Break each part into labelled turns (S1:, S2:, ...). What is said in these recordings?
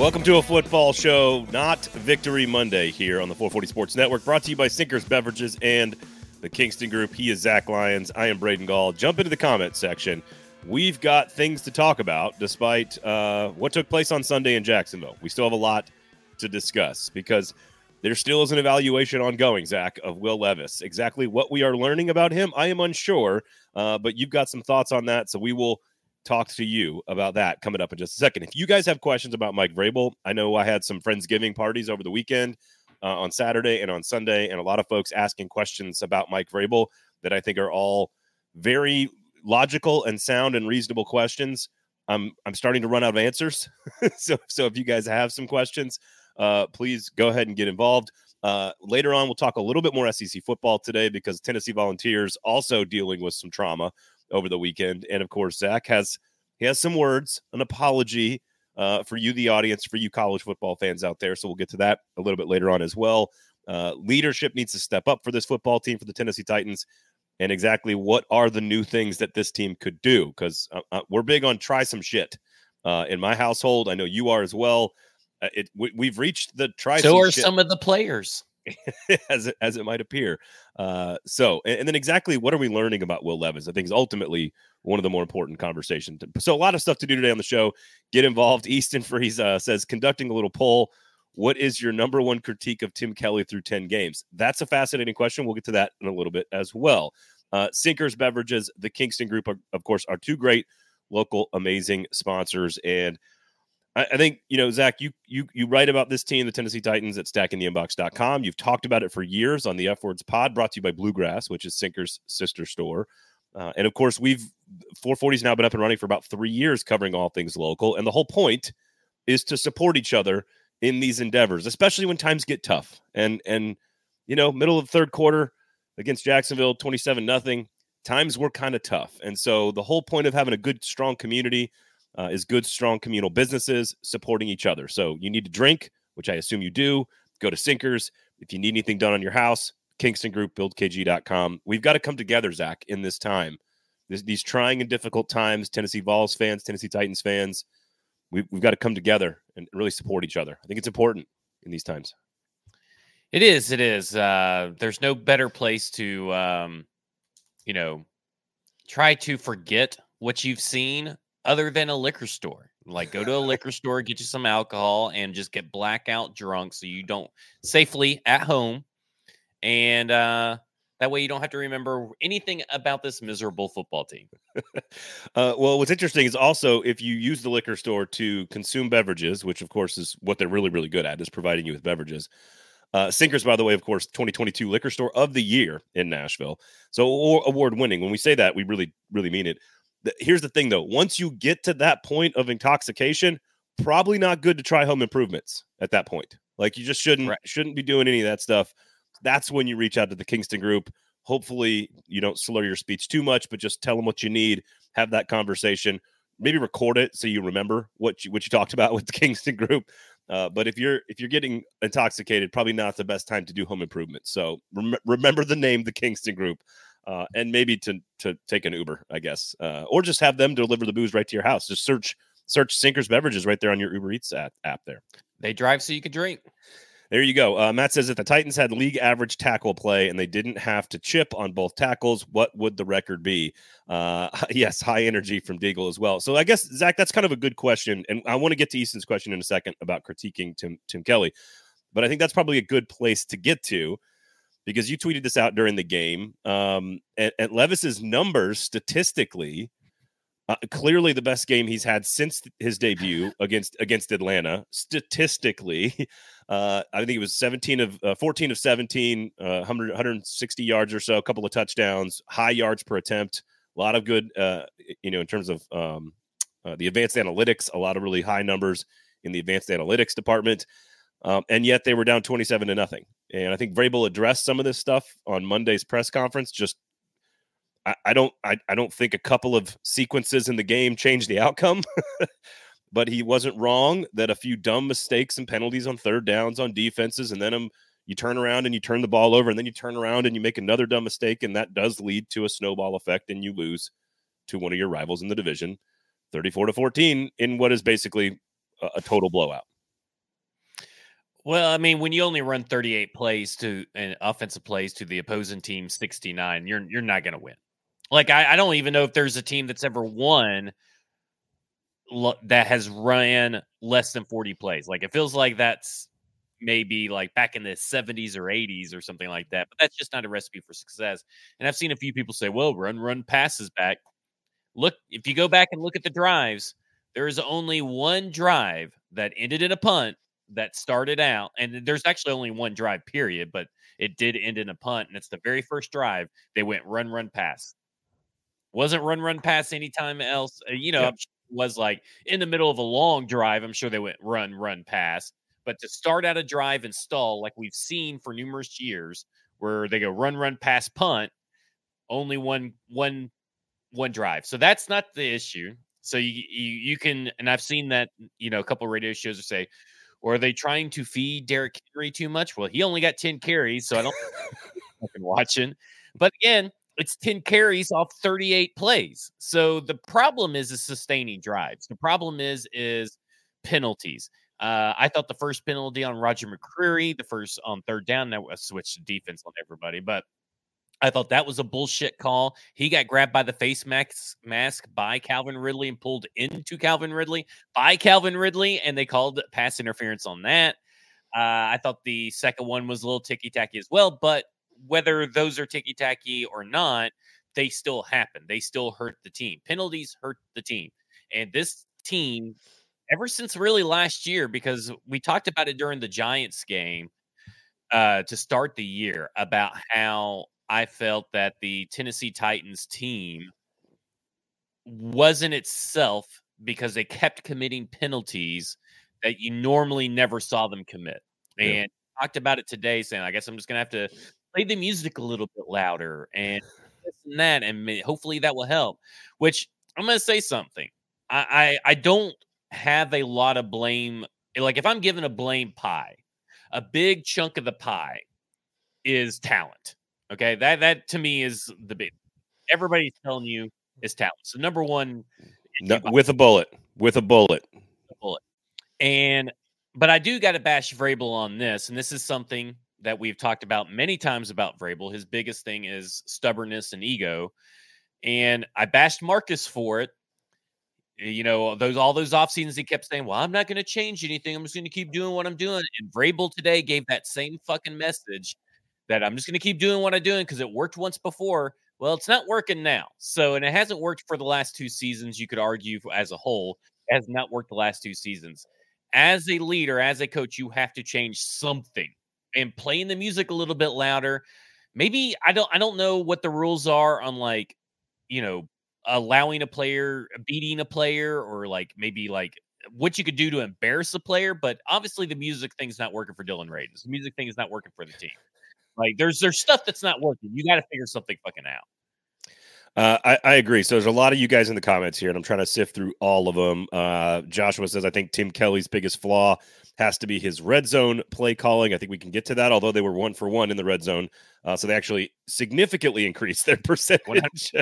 S1: Welcome to a football show, not Victory Monday here on the 440 Sports Network, brought to you by Sinkers Beverages and the Kingston Group. He is Zach Lyons. I am Braden Gall. Jump into the comment section. We've got things to talk about despite uh, what took place on Sunday in Jacksonville. We still have a lot to discuss because there still is an evaluation ongoing, Zach, of Will Levis. Exactly what we are learning about him, I am unsure, uh, but you've got some thoughts on that. So we will talk to you about that coming up in just a second. If you guys have questions about Mike Vrabel, I know I had some Friendsgiving parties over the weekend uh, on Saturday and on Sunday, and a lot of folks asking questions about Mike Vrabel that I think are all very logical and sound and reasonable questions. I'm I'm starting to run out of answers. so so if you guys have some questions, uh, please go ahead and get involved. Uh, later on, we'll talk a little bit more SEC football today because Tennessee Volunteers also dealing with some trauma over the weekend. And of course, Zach has he has some words, an apology uh, for you, the audience, for you college football fans out there. So we'll get to that a little bit later on as well. Uh, leadership needs to step up for this football team for the Tennessee Titans, and exactly what are the new things that this team could do? Because uh, uh, we're big on try some shit uh, in my household. I know you are as well. Uh, it we, have reached the try.
S2: So are shit. some of the players.
S1: as it, as it might appear. Uh, so, and, and, then exactly what are we learning about Will Levis? I think is ultimately one of the more important conversations. So, a lot of stuff to do today on the show. Get involved. Easton Freeze uh, says conducting a little poll. What is your number one critique of Tim Kelly through ten games? That's a fascinating question. We'll get to that in a little bit as well. Uh, Sinkers Beverages, the Kingston Group, are, of course, are two great local, amazing sponsors and I, I think you know, Zach. You you you write about this team, the Tennessee Titans, at stackingtheinbox.com. You've talked about it for years on the F Words Pod, brought to you by Bluegrass, which is Sinker's sister store. Uh, and of course, we've 440's now been up and running for about three years, covering all things local. And the whole point is to support each other in these endeavors, especially when times get tough. And and you know, middle of third quarter against Jacksonville, 27 nothing. Times were kind of tough. And so the whole point of having a good, strong community uh, is good, strong communal businesses supporting each other. So you need to drink, which I assume you do. Go to Sinkers. If you need anything done on your house, Kingston Group, buildkg.com. We've got to come together, Zach, in this time. This, these trying and difficult times, Tennessee Vols fans, Tennessee Titans fans, we've, we've got to come together and really support each other. I think it's important in these times.
S2: It is. It is. Uh, there's no better place to, um, you know, try to forget what you've seen other than a liquor store. Like go to a liquor store, get you some alcohol, and just get blackout drunk so you don't safely at home. And uh, that way you don't have to remember anything about this miserable football team.
S1: uh, well, what's interesting is also if you use the liquor store to consume beverages, which of course is what they're really, really good at, is providing you with beverages. Uh, Sinkers, by the way, of course, 2022 Liquor Store of the Year in Nashville. So award winning. When we say that, we really, really mean it here's the thing though. Once you get to that point of intoxication probably not good to try home improvements at that point. Like you just shouldn't right. shouldn't be doing any of that stuff. That's when you reach out to the kingston group. Hopefully you don't slur your speech too much but just tell them what you need have that conversation maybe record it so you remember what you what you talked about with the kingston group. Uh, but if you're if you're getting intoxicated probably not the best time to do home improvements. So rem- remember the name the kingston group uh, and maybe to to take an Uber, I guess, uh, or just have them deliver the booze right to your house. Just search search Sinkers Beverages right there on your Uber Eats app, app there.
S2: They drive so you can drink.
S1: There you go. Uh, Matt says if the Titans had league average tackle play and they didn't have to chip on both tackles, what would the record be? Uh, yes, high energy from Deagle as well. So I guess Zach, that's kind of a good question, and I want to get to Easton's question in a second about critiquing Tim Tim Kelly, but I think that's probably a good place to get to because you tweeted this out during the game. Um, and, and Levis's numbers statistically, uh, clearly the best game he's had since his debut against against Atlanta. Statistically, uh, I think it was 17 of uh, 14 of 17, 100, uh, 160 yards or so, a couple of touchdowns, high yards per attempt, a lot of good, uh, you know, in terms of um, uh, the advanced analytics, a lot of really high numbers in the advanced analytics department. Um, and yet they were down 27 to nothing. And I think Vrabel addressed some of this stuff on Monday's press conference. Just I, I don't I, I don't think a couple of sequences in the game changed the outcome. but he wasn't wrong that a few dumb mistakes and penalties on third downs on defenses, and then um, you turn around and you turn the ball over, and then you turn around and you make another dumb mistake, and that does lead to a snowball effect, and you lose to one of your rivals in the division, 34 to 14, in what is basically a, a total blowout.
S2: Well, I mean, when you only run 38 plays to an offensive plays to the opposing team 69, you're you're not going to win. Like I, I don't even know if there's a team that's ever won that has ran less than 40 plays. Like it feels like that's maybe like back in the 70s or 80s or something like that. But that's just not a recipe for success. And I've seen a few people say, well, run, run passes back. Look, if you go back and look at the drives, there is only one drive that ended in a punt that started out, and there's actually only one drive period, but it did end in a punt, and it's the very first drive they went run, run, pass. Wasn't run, run, pass anytime else. Uh, you know, was like in the middle of a long drive. I'm sure they went run, run, pass. But to start out a drive and stall, like we've seen for numerous years, where they go run, run, pass, punt, only one, one, one drive. So that's not the issue. So you, you you can, and I've seen that you know a couple radio shows say, or are they trying to feed Derrick Henry too much? Well, he only got 10 carries, so I don't fucking watching. But again, it's 10 carries off 38 plays. So the problem is is sustaining drives. The problem is is penalties. Uh, I thought the first penalty on Roger McCreary, the first on third down, that was switched to defense on everybody. But I thought that was a bullshit call. He got grabbed by the face mask, mask by Calvin Ridley and pulled into Calvin Ridley by Calvin Ridley, and they called pass interference on that. Uh, I thought the second one was a little ticky tacky as well, but whether those are ticky tacky or not, they still happen. They still hurt the team. Penalties hurt the team. And this team, ever since really last year, because we talked about it during the Giants game uh, to start the year about how I felt that the Tennessee Titans team wasn't itself because they kept committing penalties that you normally never saw them commit. Yeah. And talked about it today, saying, I guess I'm just going to have to play the music a little bit louder and this and that. And hopefully that will help. Which I'm going to say something. I, I, I don't have a lot of blame. Like if I'm given a blame pie, a big chunk of the pie is talent. Okay, that that to me is the big. Everybody's telling you is talent. So number one,
S1: no, with a bullet, with a bullet, a
S2: bullet, and but I do got to bash Vrabel on this, and this is something that we've talked about many times about Vrabel. His biggest thing is stubbornness and ego, and I bashed Marcus for it. Eh, you know, those all those off seasons he kept saying, "Well, I'm not going to change anything. I'm just going to keep doing what I'm doing." And Vrabel today gave that same fucking message that I'm just going to keep doing what I'm doing because it worked once before. Well, it's not working now. So, and it hasn't worked for the last two seasons. You could argue as a whole, it has not worked the last two seasons. As a leader, as a coach, you have to change something and playing the music a little bit louder. Maybe I don't I don't know what the rules are on like, you know, allowing a player beating a player or like maybe like what you could do to embarrass a player, but obviously the music thing's not working for Dillon Radunz. The music thing is not working for the team. Like there's there's stuff that's not working. You got to figure something fucking out.
S1: Uh, I, I, agree. So there's a lot of you guys in the comments here, and I'm trying to sift through all of them. Uh, Joshua says, I think Tim Kelly's biggest flaw has to be his red zone play calling. I think we can get to that, although they were one for one in the red zone. Uh, so they actually significantly increased their percentage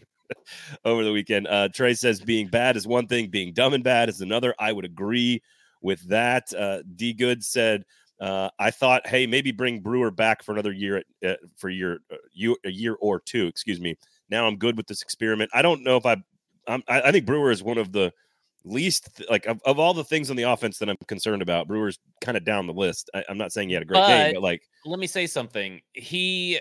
S1: over the weekend. Uh, Trey says, being bad is one thing, being dumb and bad is another. I would agree with that. Uh, D Good said, uh, I thought, hey, maybe bring Brewer back for another year at, uh, for year uh, you a year or two. Excuse me. Now I'm good with this experiment. I don't know if I, I'm, I, think Brewer is one of the least like of, of all the things on the offense that I'm concerned about. Brewer's kind of down the list. I, am not saying he had a great but, game, but like,
S2: let me say something. He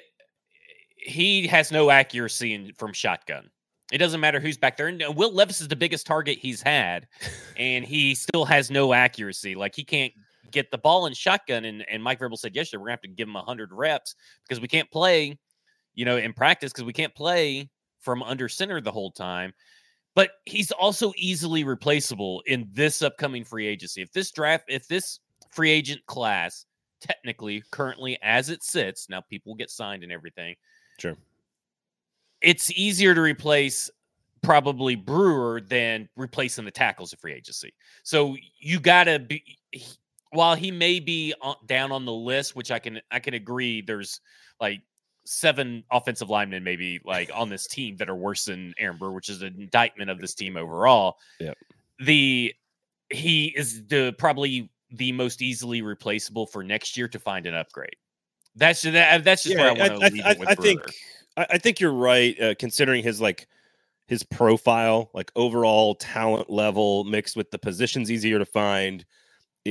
S2: he has no accuracy in, from shotgun. It doesn't matter who's back there. And Will Levis is the biggest target he's had, and he still has no accuracy. Like he can't get the ball in shotgun. And, and Mike Vrabel said yesterday, we're going to have to give him 100 reps because we can't play, you know, in practice because we can't play from under center the whole time. But he's also easily replaceable in this upcoming free agency. If this draft, if this free agent class, technically, currently as it sits, now people get signed and everything.
S1: Sure.
S2: It's easier to replace probably Brewer than replacing the tackles of free agency. So you got to be while he may be down on the list, which I can I can agree, there's like seven offensive linemen maybe like on this team that are worse than Aaron which is an indictment of this team overall.
S1: Yeah.
S2: The he is the probably the most easily replaceable for next year to find an upgrade. That's that, that's just where I want to leave
S1: I,
S2: it with
S1: I think
S2: Brewer.
S1: I, I think you're right, uh, considering his like his profile, like overall talent level, mixed with the positions easier to find,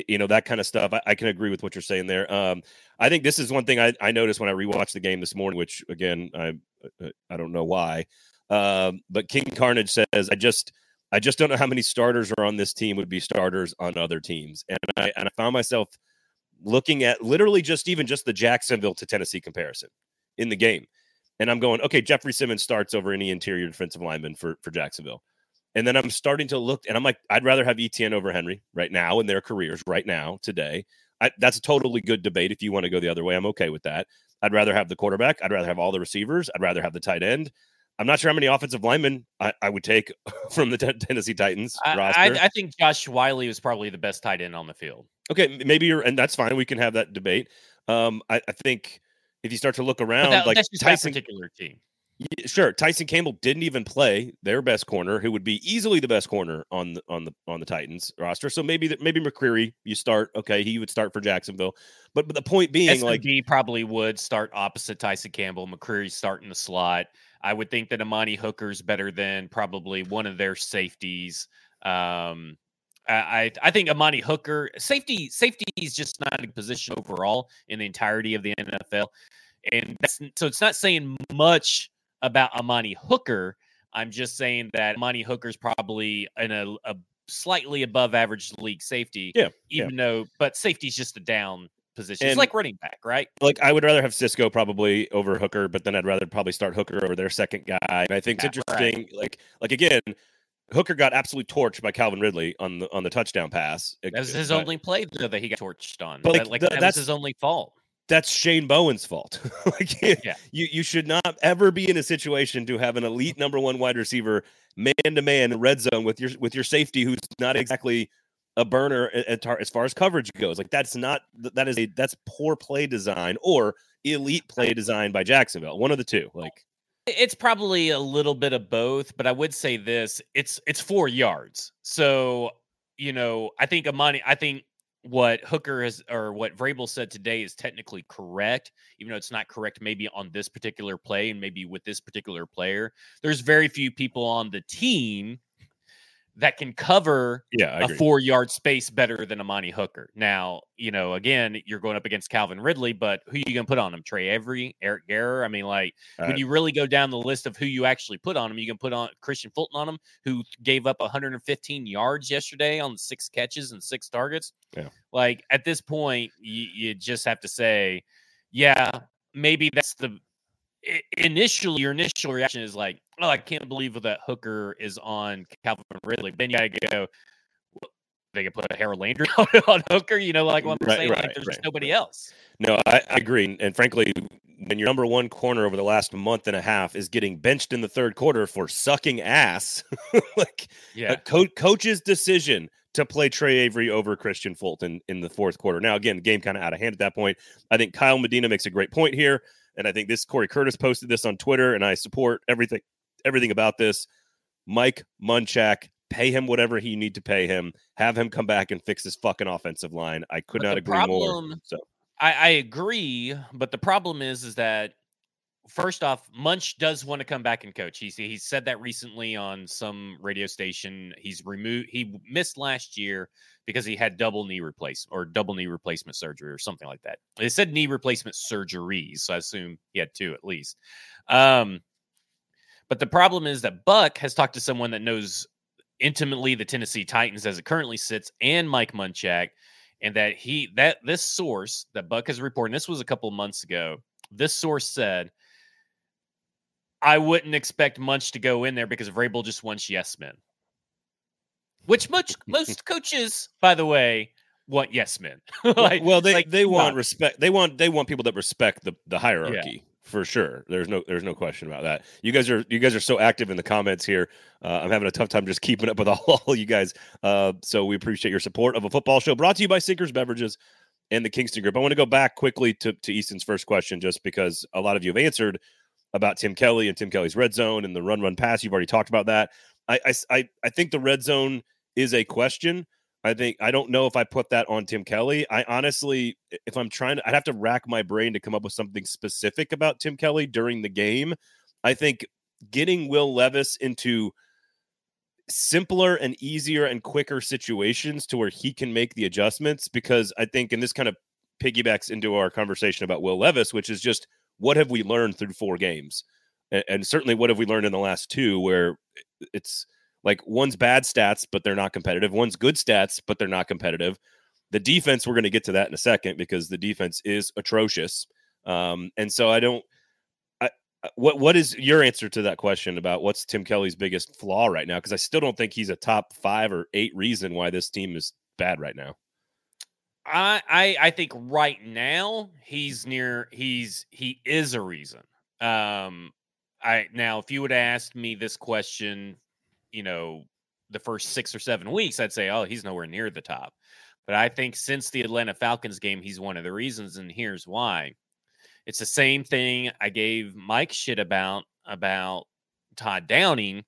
S1: you know that kind of stuff. I, I can agree with what you're saying there. Um, I think this is one thing I, I noticed when I rewatched the game this morning, which again I uh, I don't know why, um, but King Carnage says I just I just don't know how many starters are on this team would be starters on other teams, and I and I found myself looking at literally just even just the Jacksonville to Tennessee comparison in the game. And I'm going, okay, Jeffrey Simmons starts over any interior defensive lineman for, for Jacksonville. And then I'm starting to look, and I'm like, I'd rather have ETN over Henry right now in their careers, right now, today. I, that's a totally good debate. If you want to go the other way, I'm okay with that. I'd rather have the quarterback. I'd rather have all the receivers. I'd rather have the tight end. I'm not sure how many offensive linemen I, I would take from the Ten- Tennessee Titans
S2: I,
S1: roster.
S2: I, I think Josh Whyle was probably the best tight end on the field.
S1: Okay, maybe you're, and that's fine. We can have that debate. Um, I, I think if you start to look around,
S2: that,
S1: like
S2: that's just
S1: Tyson,
S2: particular team.
S1: Sure, Tyson Campbell didn't even play their best corner, who would be easily the best corner on the on the on the Titans roster. So maybe that maybe McCreary, you start. Okay, he would start for Jacksonville. But but the point being, like,
S2: SMB probably would start opposite Tyson Campbell. McCreary starting the slot. I would think that Amani Hooker's better than probably one of their safeties. Um, I I I think Amani Hooker safety safety is just not a position overall in the entirety of the NFL, and that's so it's not saying much about Amani Hooker. I'm just saying that Amani Hooker's probably in a, a slightly above average league safety.
S1: Yeah, yeah.
S2: even though but safety's just a down position.
S1: And-
S2: it's like running back, right?
S1: like I would rather have Cisco probably over Hooker, but then I'd rather probably start Hooker over their second guy. And I think it's
S2: Yeah, right.
S1: interesting. Like like again, Hooker got absolutely torched by Calvin Ridley on the on the touchdown pass.
S2: That was his
S1: But-
S2: only play though, that he got torched on.
S1: But, like,
S2: like,
S1: th-
S2: that
S1: that's-
S2: was his only fault.
S1: That's Shane Bowen's fault. like
S2: Yeah.
S1: you you should not ever be in a situation to have an elite number one wide receiver man to man in red zone with your with your safety who's not exactly a burner as far as coverage goes. Like that's not that is a that's poor play design or elite play design by Jacksonville. One of the two. Like
S2: It's probably a little bit of both, but I would say this: it's it's four yards. So you know, I think Amani, I think what Hooker has or what Vrabel said today is technically correct, even though it's not correct maybe on this particular play and maybe with this particular player. There's very few people on the team that can cover
S1: yeah,
S2: a four yard space better than Amani Hooker. Now, you know, again, you're going up against Calvin Ridley, but who you going to put on him? Tre Avery, Eric Garror? I mean, like,
S1: Uh,
S2: when you really go down the list of who you actually put on him, you can put on Kristian Fulton on him, who gave up 115 yards yesterday on six catches and six targets.
S1: Yeah.
S2: Like, at this point, you, you just have to say, yeah, maybe that's the initially your initial reaction is like, oh, I can't believe that Hooker is on Calvin Ridley. Then you gotta go. "Well, They could put a Harold Landry on, on Hooker, you know, like what I'm
S1: Right,
S2: saying.
S1: right,
S2: like, there's
S1: right.
S2: nobody else.
S1: No, I, I agree. And frankly, when your number one corner over the last month and a half is getting benched in the third quarter for sucking ass, like uh,
S2: Yeah,
S1: a co- coach's decision to play Tre Avery over Kristian Fulton in the fourth quarter. Now, again, the game kind of out of hand at that point. I think Kyle Medina makes a great point here, and I think this Corey Curtis posted this on Twitter, and I support everything everything about this. Mike Munchak, pay him whatever he need to pay him. Have him come back and fix his fucking offensive line. I could
S2: But
S1: not agree more. So
S2: I, I agree, but the problem is, is that first off, Munch does want to come back and coach. He's he said that recently on some radio station. He's removed. He missed last year because he had double knee replace or double knee replacement surgery or something like that. They said knee replacement surgeries, so I assume he had two at least. Um, but the problem is that Buck has talked to someone that knows intimately the Tennessee Titans as it currently sits and Mike Munchak and that he that this source that Buck has reported, this was a couple months ago. This source said, "I wouldn't expect Munch to go in there because Vrabel just wants yes men." Which much most coaches, by the way, want yes men. like,
S1: well, they
S2: like,
S1: they want
S2: on.
S1: respect. They want they want people that respect the the hierarchy for sure. There's no there's no question about that. You guys are you guys are so active in the comments here. Uh, I'm having a tough time just keeping up with all, all you guys. Uh, so we appreciate your support of a football show brought to you by Sinkers Beverages and the Kingston Group. I want to go back quickly to to Easton's first question, just because a lot of you have answered about Tim Kelly and Tim Kelly's red zone and the run run pass. You've already talked about that. I I I, think the red zone is a question. I think I don't know if I put that on Tim Kelly. I honestly, if I'm trying to, I'd have to rack my brain to come up with something specific about Tim Kelly during the game. I think getting Will Levis into simpler and easier and quicker situations to where he can make the adjustments because I think, and this kind of piggybacks into our conversation about Will Levis, which is just what have we learned through four games? And, and certainly what have we learned in the last two where it's like one's bad stats, but they're not competitive. One's good stats, but they're not competitive. The defense, we're going to get to that in a second because the defense is atrocious. Um, and so I don't, what what is your answer to that question about what's Tim Kelly's biggest flaw right now? Because I still don't think he's a top five or eight reason why this team is bad right now.
S2: I, I I think right now he's near he's he is a reason. Um I now if you would ask me this question, you know, the first 6 or 7 weeks, I'd say oh, he's nowhere near the top. But I think since the Atlanta Falcons game, he's one of the reasons and here's why. It's the same thing I gave Mike shit about about Todd Downing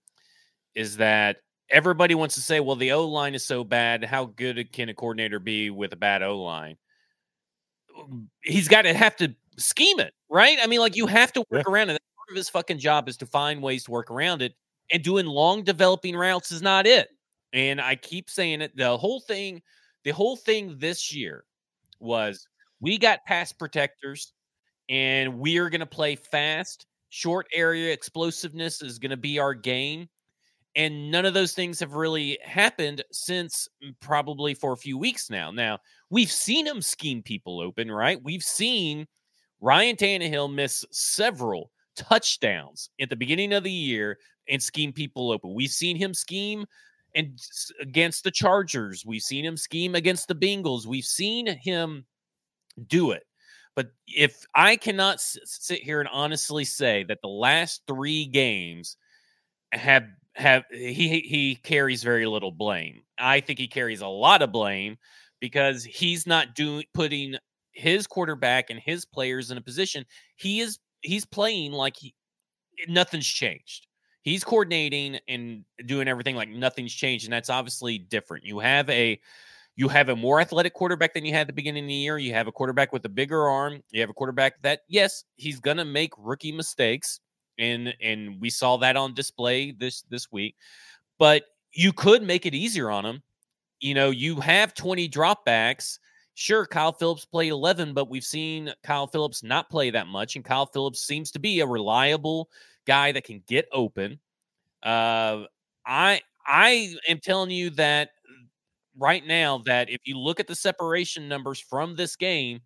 S2: is that everybody wants to say, well, the O line is so bad. How good can a coordinator be with a bad O line? Mm, he's got to have to scheme it, right? I mean, like you have to work yeah. around it. Part of his fucking job is to find ways to work around it. And doing long developing routes is not it. And I keep saying it. The whole thing, the whole thing this year was we got pass protectors and we are going to play fast. Short area explosiveness is going to be our game and none of those things have really happened since mm, probably for a few weeks now. Now, we've seen him scheme people open, right? We've seen Ryan Tannehill miss several touchdowns at the beginning of the year and scheme people open. We've seen him scheme and against the Chargers. We've seen him scheme against the Bengals. We've seen him do it. But if I cannot sit here and honestly say that the last three games have have he he carries very little blame. I think he carries a lot of blame because he's not doing putting his quarterback and his players in a position. He is he's playing like he nothing's changed. He's coordinating and doing everything like nothing's changed, and that's obviously different. You have a you have a more athletic quarterback than you had at the beginning of the year. You have a quarterback with a bigger arm. You have a quarterback that, yes, he's gonna make rookie mistakes and and we saw that on display this this week. But you could make it easier on him. You know, you have 20 dropbacks. Sure, Kyle Philips played 11, but we've seen Kyle Philips not play that much, and Kyle Philips seems to be a reliable guy that can get open. Uh, I I am telling you that right now that if you look at the separation numbers from this game,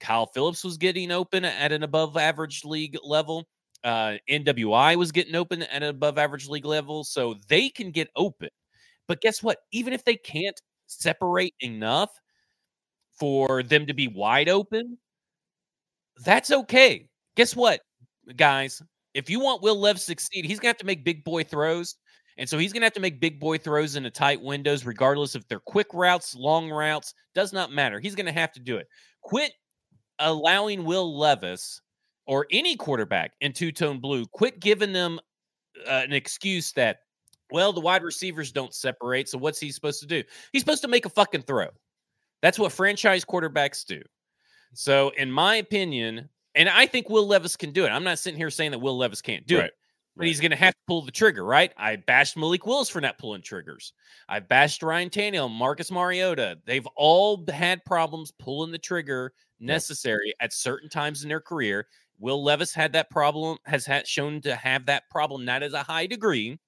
S2: Kyle Philips was getting open at an above average league level. Uh, NWI was getting open at an above average league level, so they can get open. But guess what? Even if they can't separate enough for them to be wide open, that's okay. Guess what, guys? If you want Will to succeed, he's gonna have to make big boy throws. And so he's going to have to make big boy throws into tight windows, regardless if they're quick routes, long routes, does not matter. He's going to have to do it. Quit allowing Will Levis or any quarterback in two tone blue, quit giving them uh, an excuse that, well, the wide receivers don't separate. So what's he supposed to do? He's supposed to make a fucking throw. That's what franchise quarterbacks do. So, in my opinion, and I think Will Levis can do it. I'm not sitting here saying that Will Levis can't do right. it, but right. he's going to have to pull the trigger, right? I bashed Malik Willis for not pulling triggers. I bashed Ryan Tannehill, Marcus Mariota. They've all had problems pulling the trigger necessary at certain times in their career. Will Levis had that problem, has had shown to have that problem, not as a high degree,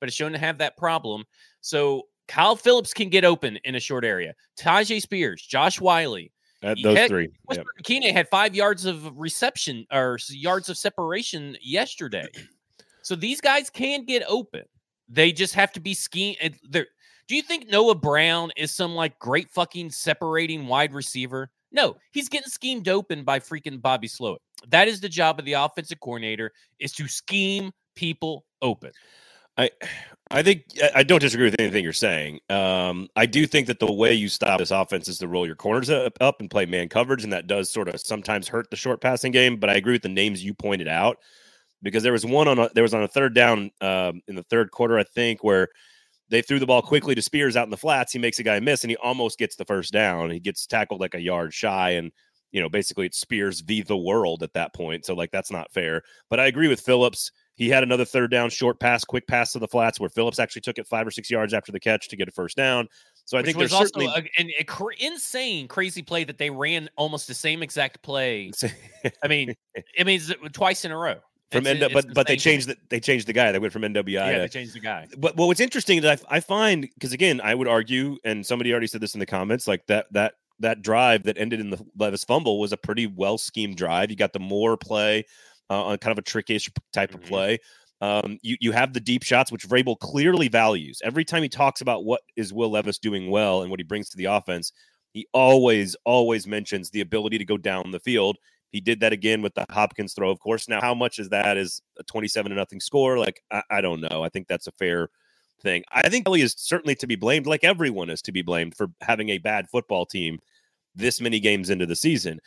S2: but it's shown to have that problem. So Kyle Philips can get open in a short area. Tyjae Spears, Josh Whyle.
S1: At those had, three.
S2: Westbrook yep. Kine had five yards of reception or yards of separation yesterday. So these guys can get open. They just have to be scheme. Do you think Noah Brown is some like great fucking separating wide receiver? No, he's getting schemed open by freaking Bobby Slowik. That is the job of the offensive coordinator is to scheme people open.
S1: I I think I don't disagree with anything you're saying. Um, I do think that the way you stop this offense is to roll your corners up and play man coverage, and that does sort of sometimes hurt the short passing game. But I agree with the names you pointed out because there was one on a, there was on a third down um, in the third quarter, I think, where they threw the ball quickly to Spears out in the flats. He makes a guy miss, and he almost gets the first down. He gets tackled like a yard shy, and you know basically it's Spears v the world at that point. So like that's not fair. But I agree with Philips. He had another third down, short pass, quick pass to the flats where Philips actually took it five or six yards after the catch to get a first down. So I
S2: Which
S1: think there's
S2: also
S1: certainly
S2: a, an a cr- insane, crazy play that they ran almost the same exact play. I mean, it means twice in a row.
S1: From
S2: It's-
S1: NW, but but they
S2: insane to me.
S1: changed the, they changed the guy. They went from NWI
S2: Yeah,
S1: to
S2: they changed the guy.
S1: but, but what's interesting is I, I find because again I would argue and somebody already said this in the comments like that that that drive that ended in the Levis fumble was a pretty well schemed drive. You got the more play uh, on kind of a trickish type of
S2: Mhm.
S1: play. Um, you you have the deep shots which Vrabel clearly values. Every time he talks about what is Will Levis doing well and what he brings to the offense, he always always mentions the ability to go down the field. He did that again with the Hopkins throw, of course. Now, how much is that is a 27 to nothing score? Like, I, I don't know. I think that's a fair thing. I think Kelly is certainly to be blamed, like everyone is to be blamed for having a bad football team this many games into the season.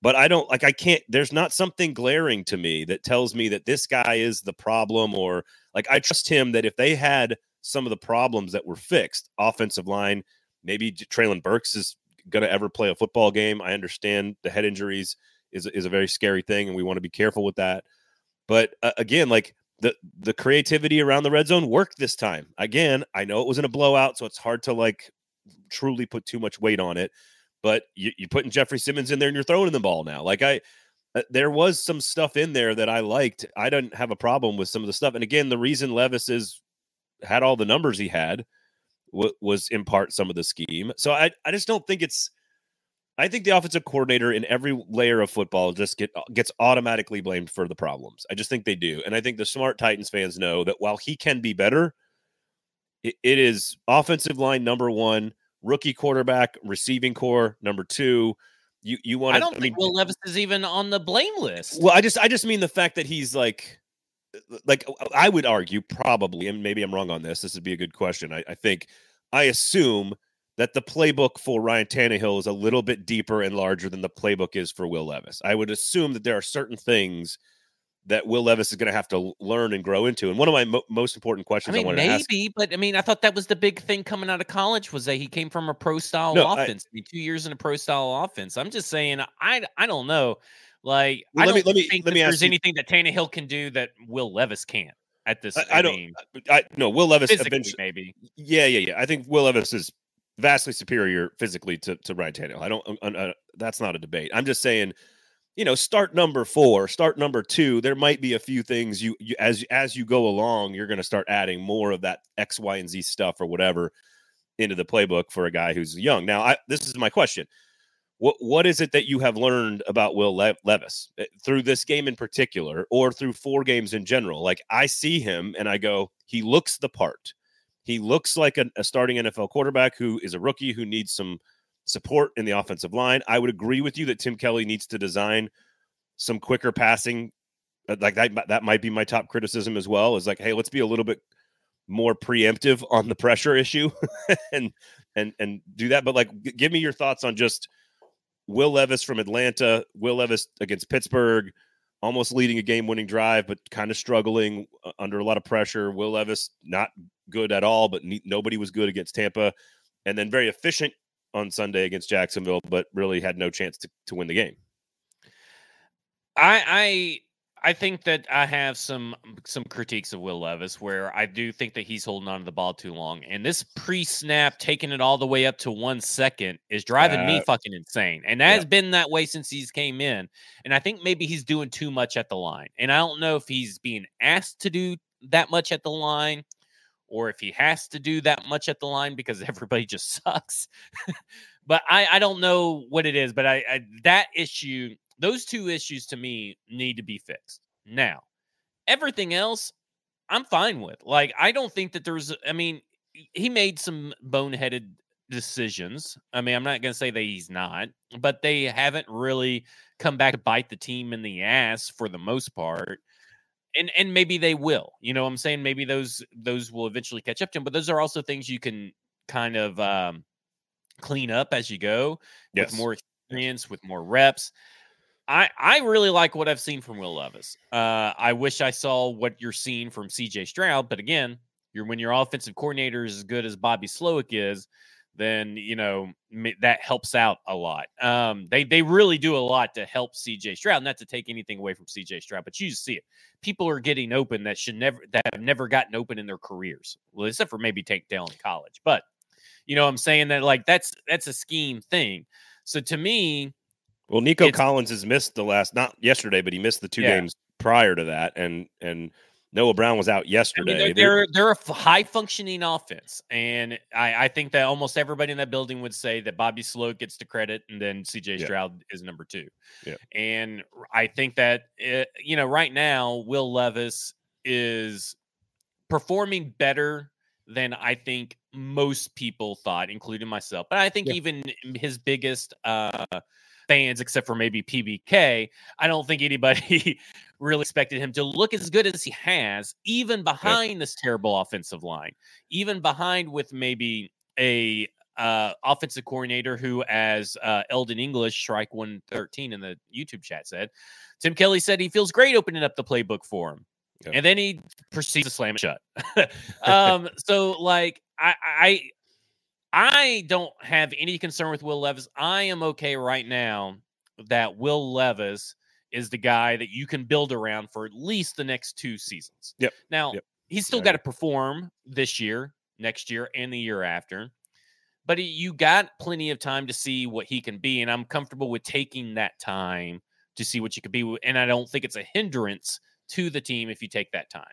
S1: But I don't like, I can't, there's not something glaring to me that tells me that this guy is the problem or like I trust him that if they had some of the problems that were fixed, offensive line, maybe Treylon Burks is going to ever play a football game. I understand the head injuries is is a very scary thing, and we want to be careful with that. But uh, again, like the the creativity around the red zone worked this time. Again, I know it wasn't a blowout, so it's hard to like truly put too much weight on it. But you, you're putting Jeffrey Simmons in there, and you're throwing the ball now. Like I, uh, there was some stuff in there that I liked. I didn't have a problem with some of the stuff. And again, the reason Levis is had all the numbers he had was in part some of the scheme. So I I just don't think it's. I think the offensive coordinator in every layer of football just get uh, gets automatically blamed for the problems. I just think they do, and I think the smart Titans fans know that while he can be better, it, it is offensive line number one, rookie quarterback, receiving corps number two. You you want
S2: I don't think Will Levis is even on the blame list.
S1: Well, I just I just mean the fact that he's like uh, like uh, I would argue probably, and maybe I'm wrong on this. This would be a good question. I, I think I assume that the playbook for Ryan Tannehill is a little bit deeper and larger than the playbook is for Will Levis. I would assume that there are certain things that Will Levis is going to have to learn and grow into. And one of my mo- most important questions I,
S2: mean,
S1: wanted to ask
S2: maybe, but I mean, I thought that was the big thing coming out of college was that he came from a pro style
S1: No,
S2: offense. I mean, two years in a pro style offense. I'm just saying, I I don't know. Like,
S1: Well,
S2: I
S1: let
S2: don't
S1: me-
S2: think
S1: let me
S2: there's
S1: you-
S2: anything that Tannehill can do that Will Levis can't at this.
S1: I,
S2: I,
S1: I don't.
S2: mean,
S1: I no. Will Levis eventually.
S2: maybe.
S1: Yeah, yeah, yeah. I think Will Levis is vastly superior physically to, to Ryan Tannehill. I don't. Uh, uh, that's not a debate. I'm just saying, you know, start number four, start number two. There might be a few things you, you as as you go along, you're going to start adding more of that X, Y, and Z stuff or whatever into the playbook for a guy who's young. Now, I, this is my question. What what is it that you have learned about Will Le- Levis eh, through this game in particular, or through four games in general? Like I see him and I go, he looks the part. He looks like a, a starting NFL quarterback who is a rookie who needs some support in the offensive line. I would agree with you that Tim Kelly needs to design some quicker passing. Like that, that might be my top criticism as well. Is like, hey, let's be a little bit more preemptive on the pressure issue, and and and do that. But like, give me your thoughts on just Will Levis from Atlanta, Will Levis against Pittsburgh, almost leading a game-winning drive, but kind of struggling uh, under a lot of pressure. Will Levis not good at all, but ne- nobody was good against Tampa, and then very efficient on Sunday against Jacksonville, but really had no chance to, to win the game.
S2: I I I think that I have some some critiques of Will Levis where I do think that he's holding on to the ball too long. And this pre-snap taking it all the way up to one second is driving me
S1: Uh,
S2: fucking insane. And that
S1: yeah.
S2: has been that way since he's came in. And I think maybe he's doing too much at the line. And I don't know if he's being asked to do that much at the line or if he has to do that much at the line because everybody just sucks. but I, I don't know what it is. But I, I that issue, those two issues to me need to be fixed. Now, everything else, I'm fine with. Like, I don't think that there's. I mean, he made some boneheaded decisions. I mean, I'm not going to say that he's not, but they haven't really come back to bite the team in the ass for the most part. And and maybe they will. You know what I'm saying? Maybe those those will eventually catch up to him, but those are also things you can kind of um clean up as you go
S1: Yes.
S2: with more experience, with more reps. I I really like what I've seen from Will Levis. Uh, I wish I saw what you're seeing from CJ Stroud, but again, You're when your offensive coordinator is as good as Bobby Slowik is, then you know that helps out a lot. Um, they they really do a lot to help CJ Stroud. Not to take anything away from CJ Stroud, but you see it. People are getting open that should never that have never gotten open in their careers. Well, except for maybe Tank Dell in college. But you know, I'm saying that like that's that's a scheme thing. So to me,
S1: well, Nico Collins has missed the last not yesterday, but he missed the two yeah. games prior to that, and and Noah Brown was out yesterday. I
S2: mean, they're, they're, they're a high functioning offense, and I, I think that almost everybody in that building would say that Bobby Slow gets the credit, and then C.J. Yeah. Stroud is number two.
S1: Yeah.
S2: And I think that it, eh, you know right now Will Levis is performing better than I think most people thought, including myself. But I think yeah. even his biggest uh, fans, except for maybe PBK, I don't think anybody really expected him to look as good as he has, even behind this terrible offensive line, even behind with maybe a uh, offensive coordinator who, as uh, Eldon English, Strike 113 in the YouTube chat said, Tim Kelly said he feels great opening up the playbook for him. Yep. And then he proceeds to slam it shut. um, so like I, I I don't have any concern with Will Levis. I am okay right now that Will Levis is the guy that you can build around for at least the next two seasons.
S1: Yep.
S2: Now
S1: yep.
S2: he's still got to perform this year, next year, and the year after. But you got plenty of time to see what he can be, and I'm comfortable with taking that time to see what you could be. And I don't think it's a hindrance to the team if you take that time.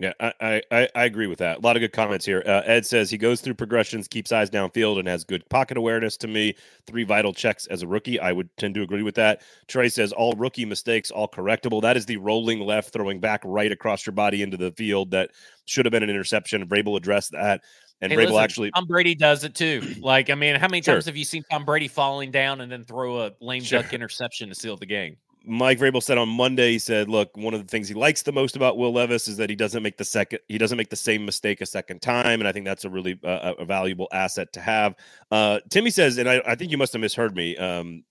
S1: Yeah, I, I, I agree with that. A lot of good comments here. Uh, Ed says he goes through progressions, keeps eyes downfield, and has good pocket awareness. To me, three vital checks as a rookie. I would tend to agree with that. Trey says all rookie mistakes, all correctable. That is the rolling left, throwing back right across your body into the field that should have been an interception. Vrabel addressed that. And hey, Vrabel listen, actually,
S2: Tom Brady does it too. Like, I mean, how many times sure. have you seen Tom Brady falling down and then throw a lame sure. duck interception to seal the game?
S1: Mike Vrabel said on Monday, he said, "Look, one of the things he likes the most about Will Levis is that he doesn't make the second, he doesn't make the same mistake a second time, and I think that's a really uh, a valuable asset to have." Uh, Timmy says, and I, I think you must have misheard me. Um,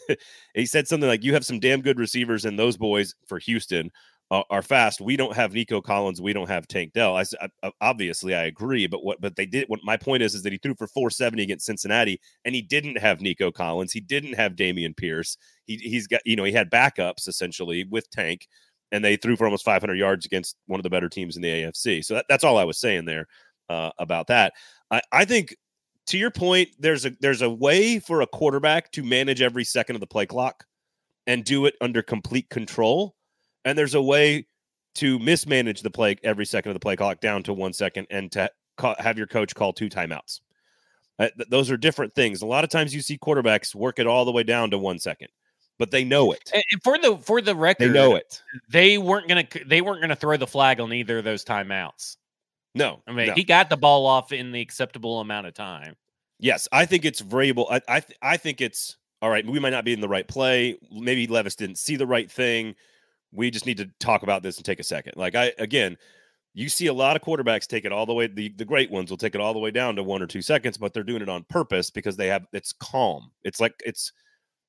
S1: he said something like, "You have some damn good receivers, and those boys for Houston are fast. We don't have Nico Collins. We don't have Tank Dell. I, I, obviously I agree, but what but they did. What my point is is that he threw for 470 against Cincinnati, and he didn't have Nico Collins. He didn't have Dameon Pierce. He he's got you know he had backups essentially with Tank, and they threw for almost 500 yards against one of the better teams in the AFC. So that, that's all I was saying there uh, about that. I, I think to your point, there's a there's a way for a quarterback to manage every second of the play clock and do it under complete control and there's a way to mismanage the play every second of the play clock down to one second and to call, have your coach call two timeouts. Uh, th- those are different things. A lot of times you see quarterbacks work it all the way down to one second, but they know it.
S2: And for the for the record,
S1: they know it.
S2: They weren't gonna they weren't gonna throw the flag on either of those timeouts.
S1: No,
S2: I mean
S1: no.
S2: he got the ball off in the acceptable amount of time.
S1: Yes, I think it's Vrabel. I I, th- I think it's all right. We might not be in the right play. Maybe Levis didn't see the right thing we just need to talk about this and take a second. Like I again, you see a lot of quarterbacks take it all the way the, the great ones will take it all the way down to one or two seconds, but they're doing it on purpose because they have it's calm. It's like it's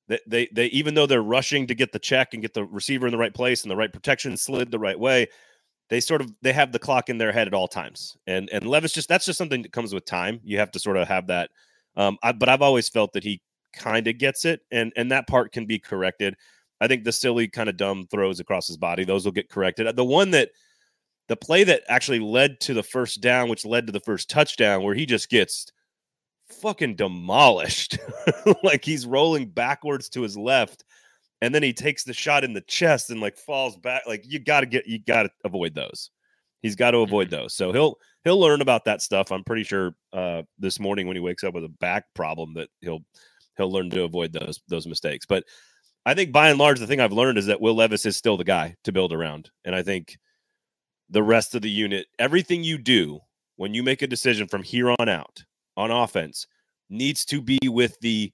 S1: they, they they even though they're rushing to get the check and get the receiver in the right place and the right protection slid the right way, they sort of they have the clock in their head at all times. And and Levis just that's just something that comes with time. You have to sort of have that. Um, I, but I've always felt that he kind of gets it, and and that part can be corrected. I think the silly kind of dumb throws across his body, those will get corrected. The one that the play that actually led to the first down, which led to the first touchdown, where he just gets fucking demolished. like he's rolling backwards to his left, and then he takes the shot in the chest and like falls back. Like you gotta get you gotta avoid those. He's got to avoid mm-hmm. those. So he'll he'll learn about that stuff. I'm pretty sure uh this morning when he wakes up with a back problem that he'll he'll learn to avoid those those mistakes. But I think by and large, the thing I've learned is that Will Levis is still the guy to build around. And I think the rest of the unit, everything you do when you make a decision from here on out on offense needs to be with the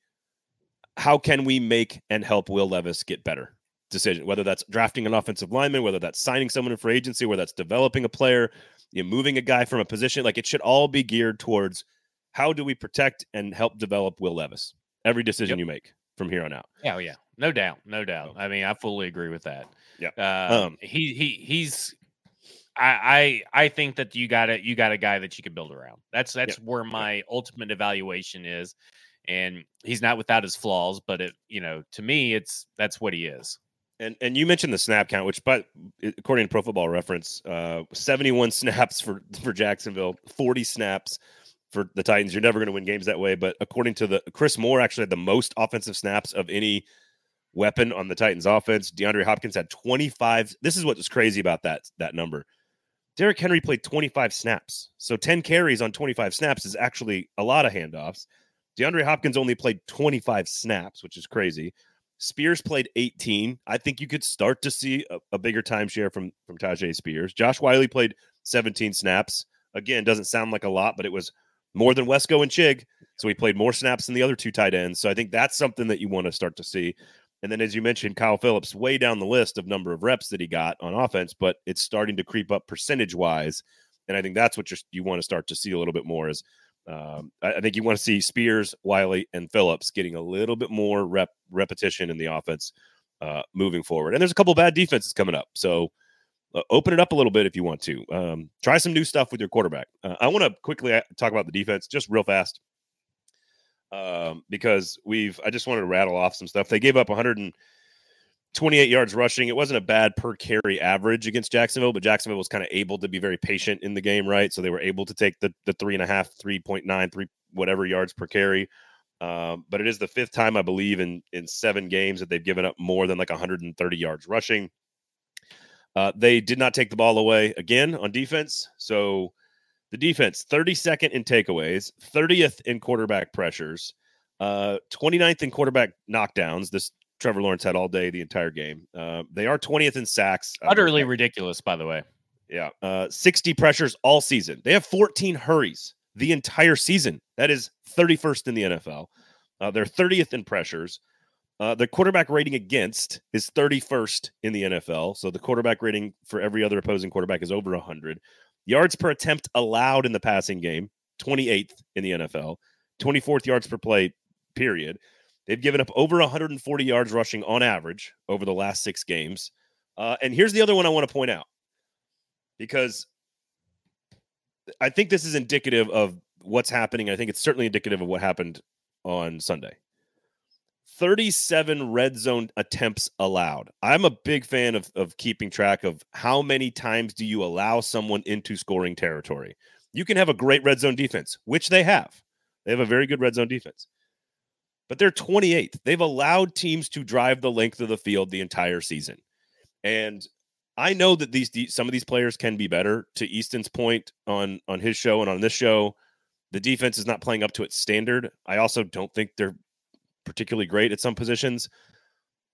S1: how can we make and help Will Levis get better decision, whether that's drafting an offensive lineman, whether that's signing someone in free agency, whether that's developing a player, you know, moving a guy from a position. Like it should all be geared towards how do we protect and help develop Will Levis? Every decision yep. you make from here on out.
S2: Yeah, oh, yeah. No doubt, no doubt. I mean, I fully agree with that.
S1: Yeah.
S2: Uh, um, he he he's I, I I think that you got it. You got a guy that you can build around. That's that's yeah. where my yeah. ultimate evaluation is, and he's not without his flaws, but it you know to me it's that's what he is.
S1: And and you mentioned the snap count, which but according to Pro Football Reference, uh, seventy one snaps for for Jacksonville, forty snaps for the Titans. You're never going to win games that way. But according to the Chris Moore, actually had the most offensive snaps of any weapon on the Titans offense. DeAndre Hopkins had 25. This is what was crazy about that that number. Derrick Henry played 25 snaps. So 10 carries on 25 snaps is actually a lot of handoffs. DeAndre Hopkins only played 25 snaps, which is crazy. Spears played 18. I think you could start to see a, a bigger timeshare from from Tyjae Spears. Josh Whyle played 17 snaps. Again, doesn't sound like a lot, but it was more than Wesco and Chig. So he played more snaps than the other two tight ends. So I think that's something that you want to start to see. And then, as you mentioned, Kyle Philips way down the list of number of reps that he got on offense, but it's starting to creep up percentage wise. And I think that's what you want to start to see a little bit more. Is um, I, I, think you want to see Spears, Whyle, and Philips getting a little bit more rep repetition in the offense uh, moving forward. And there's a couple bad defenses coming up, so uh, open it up a little bit if you want to. Um, try some new stuff with your quarterback. Uh, I want to quickly uh, talk about the defense just real fast um, because we've I just wanted to rattle off some stuff. They gave up 128 yards rushing. It wasn't a bad per carry average against Jacksonville, but Jacksonville was kind of able to be very patient in the game, right? So they were able to take the the three and a half, three point nine, three whatever yards per carry. Um, but it is the fifth time I believe in in seven games that they've given up more than like 130 yards rushing. Uh, they did not take the ball away again on defense, so the defense, 32nd in takeaways, 30th in quarterback pressures, uh, 29th in quarterback knockdowns. This Trevor Lawrence had all day, the entire game. Uh, they are 20th in sacks.
S2: Utterly ridiculous, by the way.
S1: Yeah. Uh, 60 pressures all season. They have 14 hurries the entire season. That is 31st in the NFL. Uh, they're 30th in pressures. Uh, the quarterback rating against is 31st in the NFL. So the quarterback rating for every other opposing quarterback is over 100. Yards per attempt allowed in the passing game, 28th in the NFL, 24th yards per play, period. They've given up over 140 yards rushing on average over the last six games. Uh, and here's the other one I want to point out because I think this is indicative of what's happening. I think it's certainly indicative of what happened on Sunday. 37 red zone attempts allowed. I'm a big fan of, of keeping track of how many times do you allow someone into scoring territory. You can have a great red zone defense, which they have. They have a very good red zone defense. But they're 28th. They've allowed teams to drive the length of the field the entire season. And I know that these some of these players can be better. To Easton's point on on his show and on this show, the defense is not playing up to its standard. I also don't think they're particularly great at some positions.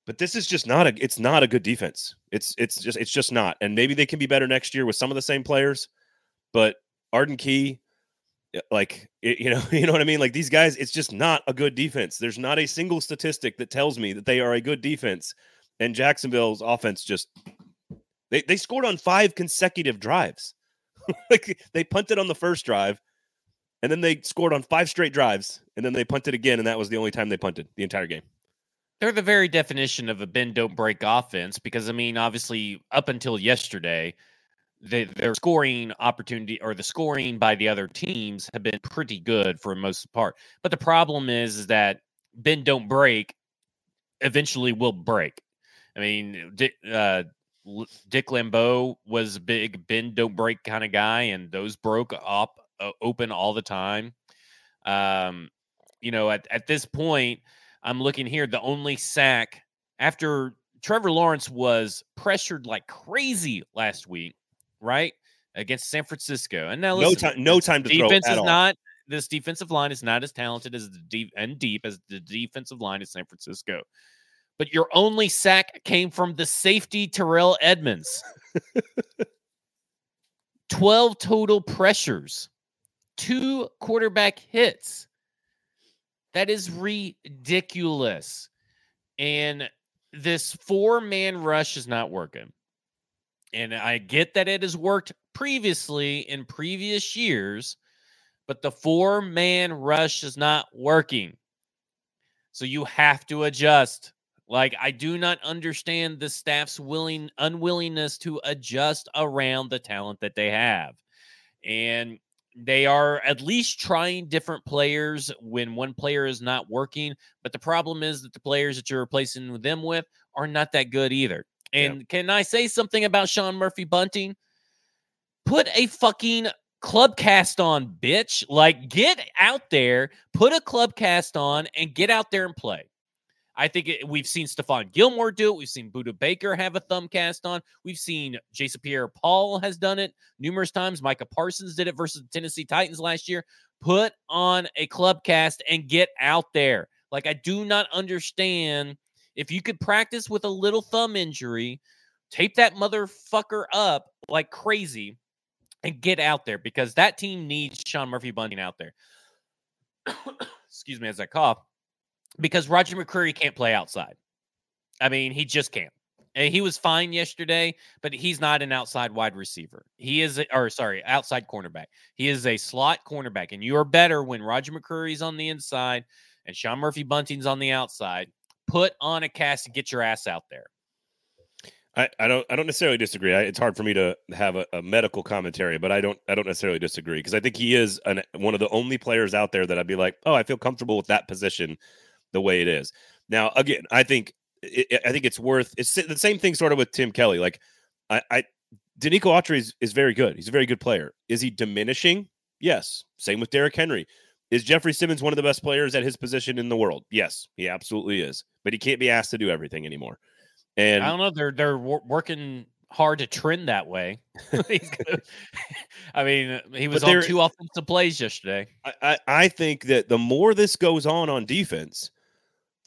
S1: But this is just not a it's not a good defense. It's it's just it's just not. And maybe they can be better next year with some of the same players. But Arden Key, eh, like it, you know, you know what I mean? Like these guys, it's just not a good defense. There's not a single statistic that tells me that they are a good defense. And Jacksonville's offense just they, they scored on five consecutive drives. like they punted on the first drive and then they scored on five straight drives, and then they punted again, and that was the only time they punted the entire game.
S2: They're the very definition of a bend don't break offense because I mean, obviously, up until yesterday, they, their scoring opportunity or the scoring by the other teams have been pretty good for most part. But the problem is, is that bend don't break eventually will break. I mean, Dick, uh, Dick LeBeau was a big bend don't break kind of guy, and those broke up uh, open all the time. Um, you know, at, at this point, I'm looking here. The only sack after Trevor Lawrence was pressured like crazy last week, right? Against San Francisco. And now
S1: listen, no time, no time to
S2: defense
S1: is
S2: all. not this defensive line is not as talented as the deep and deep as the defensive line of San Francisco. But your only sack came from the safety Terrell Edmunds. 12 total pressures two quarterback hits. That is ridiculous. And this four man rush is not working. And I get that it has worked previously in previous years, but the four man rush is not working. So you have to adjust. Like I do not understand the staff's willing unwillingness to adjust around the talent that they have. And they are at least trying different players when one player is not working, but the problem is that the players that you're replacing them with are not that good either. And yeah. can I say something about Sean Murphy Bunting? Put a fucking club cast on, bitch. Like, get out there, put a club cast on, and get out there and play. I think it, we've seen Stephon Gilmore do it. We've seen Budda Baker have a thumb cast on. We've seen Jason Pierre Paul has done it numerous times. Micah Parsons did it versus the Tennessee Titans last year. Put on a club cast and get out there. Like, I do not understand if you could practice with a little thumb injury, tape that motherfucker up like crazy and get out there because that team needs Sean Murphy Bunting out there. Excuse me as I cough. Because Roger McCreary can't play outside. I mean, he just can't. And he was fine yesterday, but he's not an outside wide receiver. He is, or sorry, outside cornerback. He is a slot cornerback, and you are better when Roger McCreary's on the inside and Sean Murphy Bunting's on the outside. Put on a cast and get your ass out there.
S1: I, I don't I don't necessarily disagree. I, it's hard for me to have a, a, medical commentary, but I don't I don't necessarily disagree because I think he is an, one of the only players out there that I'd be like, oh, I feel comfortable with that position the way it is. Now, again, I think it, I think it's worth it's the same thing sort of with Tim Kelly. Like I, I Denico Autry is, is very good. He's a very good player. Is he diminishing? Yes. Same with Derrick Henry. Is Jeffrey Simmons one of the best players at his position in the world? Yes, he absolutely is. But he can't be asked to do everything anymore. And
S2: I don't know. They're they're working hard to trend that way. I mean, uh, he was on two offensive plays yesterday.
S1: I, I, I think that the more this goes on on defense,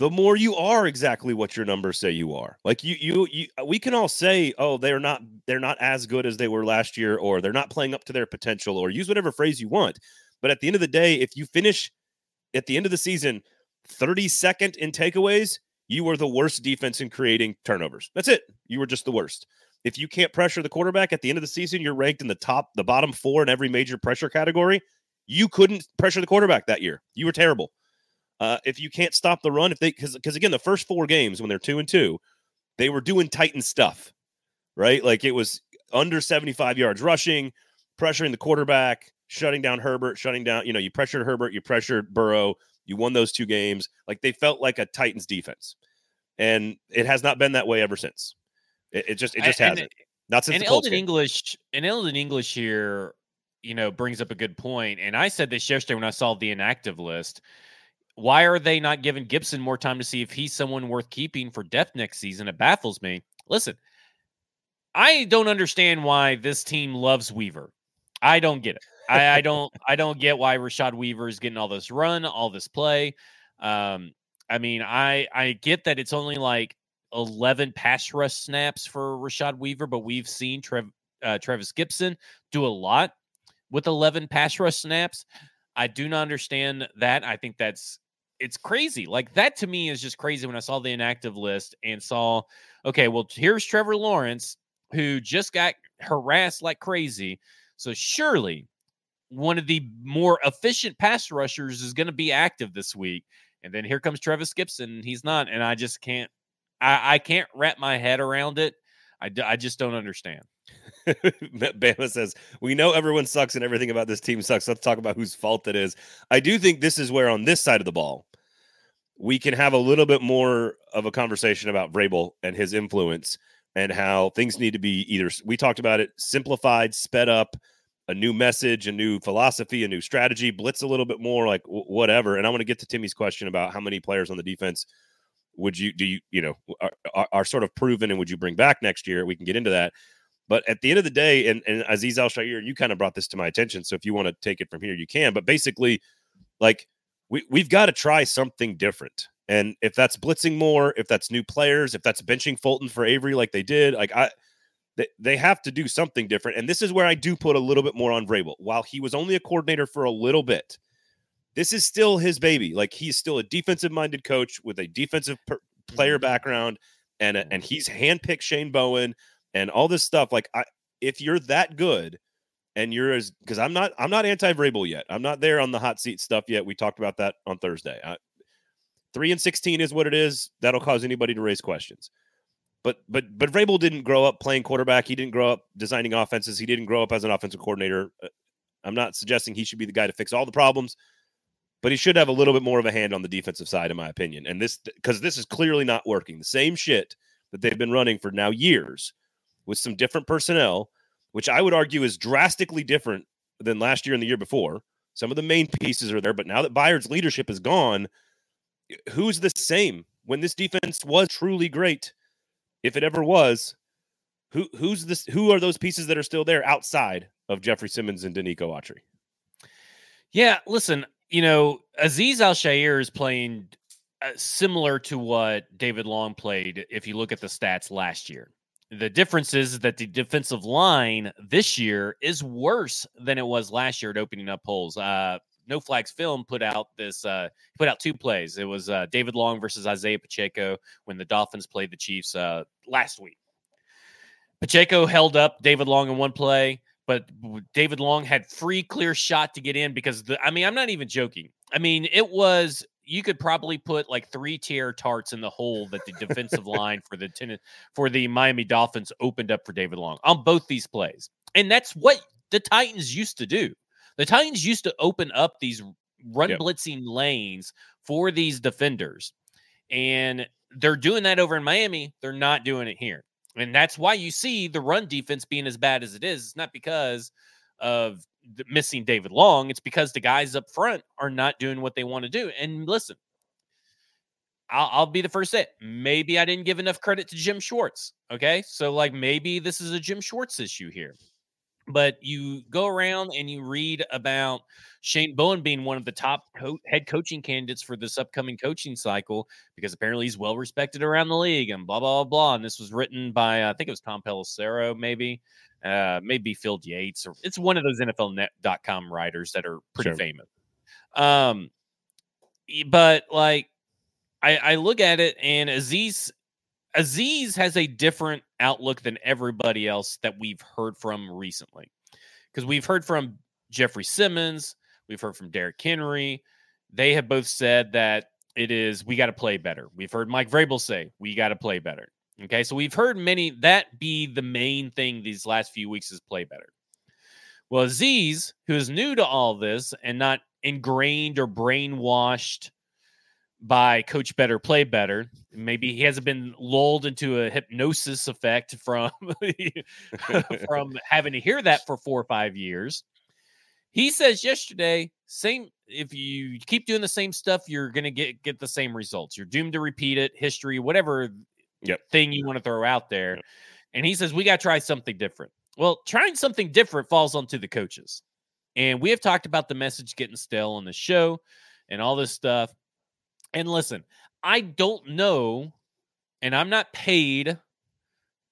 S1: the more you are exactly what your numbers say you are. Like you, you, you, uh, we can all say, oh, they're not, they're not as good as they were last year, or they're not playing up to their potential, or use whatever phrase you want. But at the end of the day, if you finish at the end of the season 32nd in takeaways, you were the worst defense in creating turnovers. That's it. You were just the worst. If you can't pressure the quarterback at the end of the season, you're ranked in the top, the bottom four in every major pressure category. You couldn't pressure the quarterback that year. You were terrible. Uh, if you can't stop the run, if they because because again, the first four games when they're two and two, they were doing Titan stuff, right? Like it was under 75 yards rushing, pressuring the quarterback, shutting down Herbert, shutting down, you know, you pressured Herbert, you pressured Burrow, you won those two games. Like they felt like a Titans defense. And it has not been that way ever since. It, it just it just hasn't. And, not since
S2: and Elden English and Elden English here, you know, brings up a good point. And I said this yesterday when I saw the inactive list. Why are they not giving Gipson more time to see if he's someone worth keeping for depth next season? It baffles me. Listen, I don't understand why this team loves Weaver. I don't get it. I, I, don't I don't get why Rashad Weaver is getting all this run, all this play. Um, I mean, I I get that it's only like 11 pass rush snaps for Rashad Weaver, but we've seen Trev, uh, Trevis Gipson do a lot with 11 pass rush snaps. I do not understand that. I think that's it's crazy. Like that to me is just crazy when I saw the inactive list and saw, okay, well, here's Trevor Lawrence who just got harassed like crazy. So surely one of the more efficient pass rushers is going to be active this week. And then here comes Trevis Gipson. He's not. And I just can't, I, I can't wrap my head around it. I, I just don't understand.
S1: Bama says, We know everyone sucks and everything about this team sucks. Let's talk about whose fault it is. I do think this is where, on this side of the ball, we can have a little bit more of a conversation about Vrabel and his influence and how things need to be either, we talked about it, simplified, sped up, a new message, a new philosophy, a new strategy, blitz a little bit more, like w- whatever. And I want to get to Timmy's question about how many players on the defense would you do you you know are, are, are, sort of proven and would you bring back next year? We can get into that. But at the end of the day, and, and Azeez Al-Shaair, you kind of brought this to my attention. So if you want to take it from here, you can. But basically, like we we've got to try something different. And if that's blitzing more, if that's new players, if that's benching Fulton for Avery like they did, like I they, they have to do something different. And this is where I do put a little bit more on Vrabel. While he was only a coordinator for a little bit, this is still his baby. Like he's still a defensive minded coach with a defensive per- player mm-hmm. background, and a, and he's handpicked Shane Bowen and all this stuff. Like I, if you're that good, and you're as because I'm not I'm not anti Vrabel yet. I'm not there on the hot seat stuff yet. We talked about that on Thursday. I, Three and sixteen is what it is. That'll cause anybody to raise questions. But but but Vrabel didn't grow up playing quarterback. He didn't grow up designing offenses. He didn't grow up as an offensive coordinator. Uh, I'm not suggesting he should be the guy to fix all the problems, but he should have a little bit more of a hand on the defensive side, in my opinion. And this because this is clearly not working. The same shit that they've been running for now years with some different personnel, which I would argue is drastically different than last year and the year before. Some of the main pieces are there, but now that Byard's leadership is gone, who's the same when this defense was truly great? If it ever was, who who's this? Who are those pieces that are still there outside of Jeffrey Simmons and Denico Autry?
S2: Yeah, listen, you know, Azeez Al-Shaair is playing uh, similar to what David Long played if you look at the stats last year. The difference is that the defensive line this year is worse than it was last year at opening up holes. Uh, no Flags Film put out this uh, put out two plays. It was uh, David Long versus Isaiah Pacheco when the Dolphins played the Chiefs uh, last week. Pacheco held up David Long in one play, but David Long had free clear shot to get in because the, I mean I'm not even joking. I mean it was you could probably put like three tier tarts in the hole that the defensive line for the ten, for the Miami Dolphins opened up for David Long on both these plays. And that's what the Titans used to do. The Titans used to open up these run yep. blitzing lanes for these defenders. And they're doing that over in Miami. They're not doing it here. And that's why you see the run defense being as bad as it is. It's not because of missing David Long. It's because the guys up front are not doing what they want to do. And listen, I'll, I'll, be the first to say, maybe I didn't give enough credit to Jim Schwartz. Okay. So, like, maybe this is a Jim Schwartz issue here. But you go around and you read about Shane Bowen being one of the top co- head coaching candidates for this upcoming coaching cycle because apparently he's well respected around the league and blah, blah, blah. And this was written by, I think it was Tom Pelissero, maybe uh, maybe Field Yates, or it's one of those NFLnet.com writers that are pretty sure. famous. Um, but like, I, I look at it and Azeez Azeez has a different outlook than everybody else that we've heard from recently. Because we've heard from Jeffrey Simmons, we've heard from Derrick Henry. They have both said that it is we got to play better. We've heard Mike Vrabel say we got to play better. Okay, so we've heard many that be the main thing these last few weeks is play better. Well, Azeez, who is new to all this and not ingrained or brainwashed by coach better, play better, maybe he hasn't been lulled into a hypnosis effect from from having to hear that for four or five years. He says yesterday, same if you keep doing the same stuff, you're gonna get get the same results. You're doomed to repeat it. History, whatever
S1: yep.
S2: thing you want to throw out there. Yep. And he says, we got to try something different. Well, trying something different falls onto the coaches. And we have talked about the message getting stale on the show and all this stuff. And listen, I don't know, and I'm not paid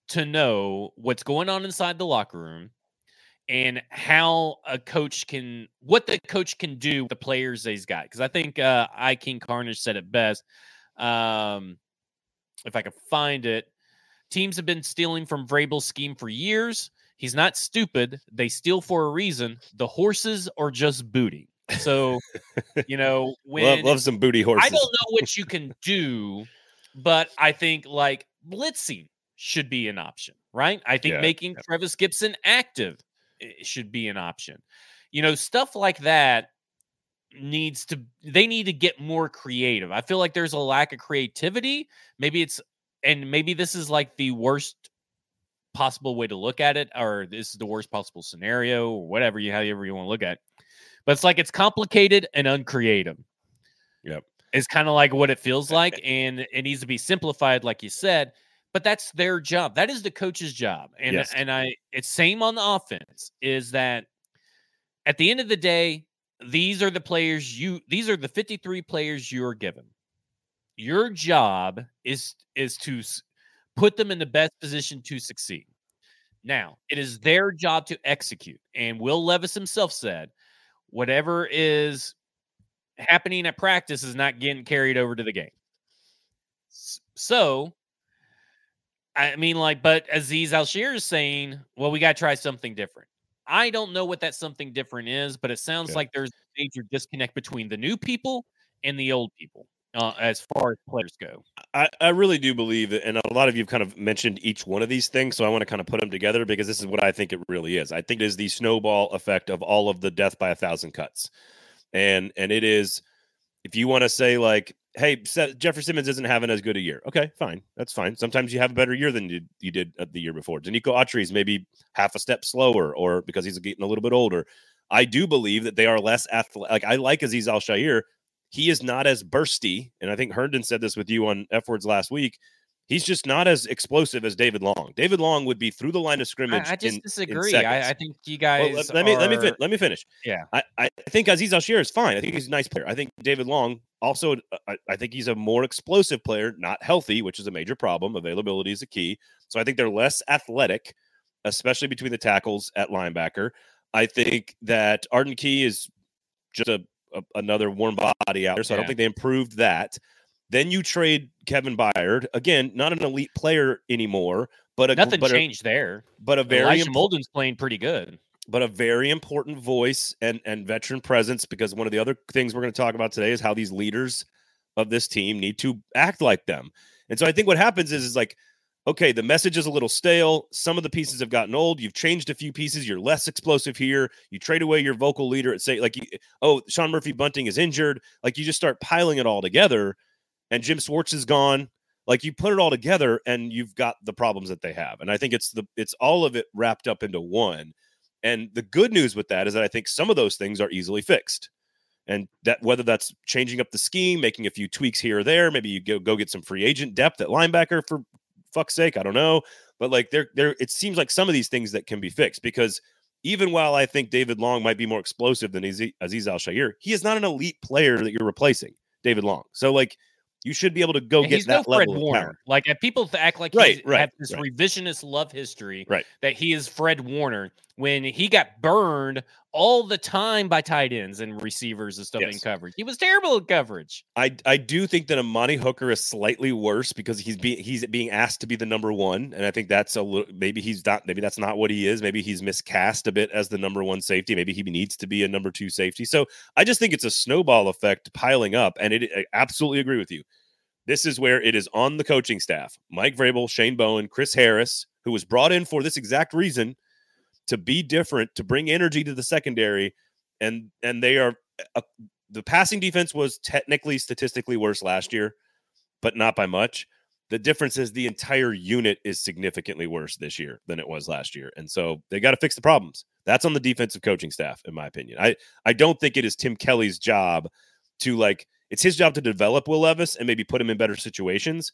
S2: to know what's going on inside the locker room and how a coach can what the coach can do with the players he's got. Because I think uh I King Carnage said it best. Um if I can find it. Teams have been stealing from Vrabel's scheme for years. He's not stupid. They steal for a reason. The horses are just booty. So, you know, when
S1: love, love some booty horses.
S2: I don't know what you can do, but I think like blitzing should be an option, right? I think yeah, making yeah. Trevis Gipson active eh, should be an option. You know, stuff like that needs to they need to get more creative. I feel like there's a lack of creativity. Maybe it's and maybe this is like the worst possible way to look at it, or this is the worst possible scenario, or whatever you however you want to look at. It. But it's like it's complicated and uncreative.
S1: Yep.
S2: It's kind of like what it feels like, and it needs to be simplified, like you said. But that's their job. That is the coach's job. And yes. and I it's same on the offense, is that at the end of the day, these are the players you these are the 53 players you're given. Your job is is to put them in the best position to succeed. Now, it is their job to execute. And Will Levis himself said, whatever is happening at practice is not getting carried over to the game. So, I mean, like, but Azeez Al-Shaair is saying, well, we got to try something different. I don't know what that something different is, but it sounds okay. like there's a major disconnect between the new people and the old people. Uh, as far as players go.
S1: I, I really do believe and a lot of you have kind of mentioned each one of these things, so I want to kind of put them together because this is what I think it really is. I think it is the snowball effect of all of the death by a thousand cuts, and and it is if you want to say like, hey, Jeffrey Simmons isn't having as good a year, okay, fine, that's fine. Sometimes you have a better year than you, you did the year before. Denico Autry is maybe half a step slower, or because he's getting a little bit older. I do believe that they are less athletic. Like I like Azeez Al Shaair he is not as bursty. And I think Herndon said this with you on F words last week. He's just not as explosive as David Long. David Long would be through the line of scrimmage.
S2: I, I just
S1: in,
S2: disagree.
S1: In
S2: I, I, think you guys. Well,
S1: let, let, me let me fin- let me finish.
S2: Yeah,
S1: I, I think Azeez Al is fine. I think he's a nice player. I think David Long also. I, I think he's a more explosive player, not healthy, which is a major problem. Availability is a key. So I think they're less athletic, especially between the tackles at linebacker. I think that Arden Key is just a a, another warm body out there. So yeah. I don't think they improved that. Then you trade Kevin Byard again, not an elite player anymore, but a,
S2: nothing
S1: but
S2: changed
S1: a,
S2: there.
S1: But a very
S2: Elijah imp- Molden's playing pretty good.
S1: But a very important voice and and veteran presence because one of the other things we're going to talk about today is how these leaders of this team need to act like them. And so I think what happens is is like okay, the message is a little stale. Some of the pieces have gotten old. You've changed a few pieces. You're less explosive here. You trade away your vocal leader at say, like, you, oh, Sean Murphy Bunting is injured. Like, you just start piling it all together, and Jim Schwartz is gone. Like, you put it all together, and you've got the problems that they have. And I think it's the it's all of it wrapped up into one. And the good news with that is that I think some of those things are easily fixed. And that whether that's changing up the scheme, making a few tweaks here or there, maybe you go go get some free agent depth at linebacker for fuck's sake, I don't know. But like there, there, it seems like some of these things that can be fixed because even while I think David Long might be more explosive than Azeez, Azeez Al Shaair, he is not an elite player that you're replacing, David Long. So like you should be able to go and get that no level Fred Warner.
S2: Like people act like
S1: right, right,
S2: have this
S1: right.
S2: revisionist love history,
S1: right?
S2: That he is Fred Warner when he got burned all the time by tight ends and receivers and stuff yes. in coverage. He was terrible at coverage.
S1: I I do think that Amani Hooker is slightly worse because he's being he's being asked to be the number one, and I think that's a little maybe he's not maybe that's not what he is. Maybe he's miscast a bit as the number one safety. Maybe he needs to be a number two safety. So I just think it's a snowball effect piling up, and it I absolutely agree with you. This is where it is on the coaching staff: Mike Vrabel, Shane Bowen, Chris Harris, who was brought in for this exact reason to be different, to bring energy to the secondary, and and they are uh, the passing defense was technically statistically worse last year, but not by much. The difference is the entire unit is significantly worse this year than it was last year, and so they got to fix the problems. That's on the defensive coaching staff, in my opinion. I I don't think it is Tim Kelly's job to like. It's his job to develop Will Levis and maybe put him in better situations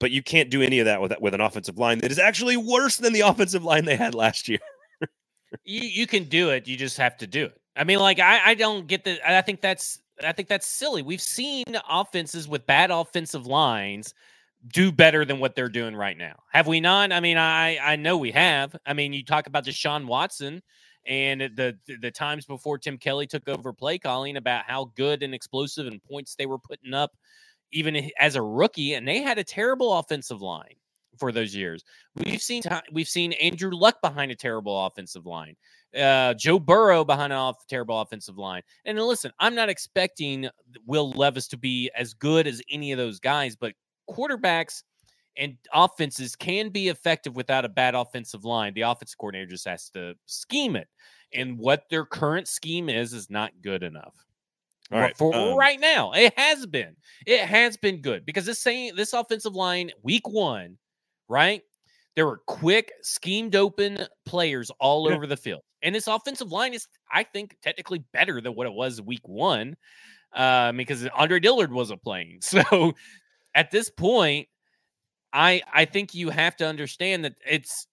S1: but you can't do any of that with with an offensive line that is actually worse than the offensive line they had last year
S2: you you can do it. You just have to do it. I mean, like I I don't get the. I think that's I think that's silly. We've seen offenses with bad offensive lines do better than what they're doing right now. Have we not? I mean, I I know we have. I mean, you talk about Deshaun Watson and the the times before Tim Kelly took over play calling about how good and explosive and points they were putting up even as a rookie and they had a terrible offensive line for those years. We've seen we've seen Andrew Luck behind a terrible offensive line, uh, Joe Burrow behind an off, terrible offensive line. And listen, I'm not expecting Will Levis to be as good as any of those guys, but quarterbacks and offenses can be effective without a bad offensive line. The offensive coordinator just has to scheme it, and what their current scheme is is not good enough.
S1: All right.
S2: For um, right now, it has been. It has been good because this saying this offensive line, week one, right? There were quick, schemed open players all yeah. over the field. And this offensive line is, I think, technically better than what it was week one uh, because Andre Dillard wasn't playing. So at this point, I I think you have to understand that it's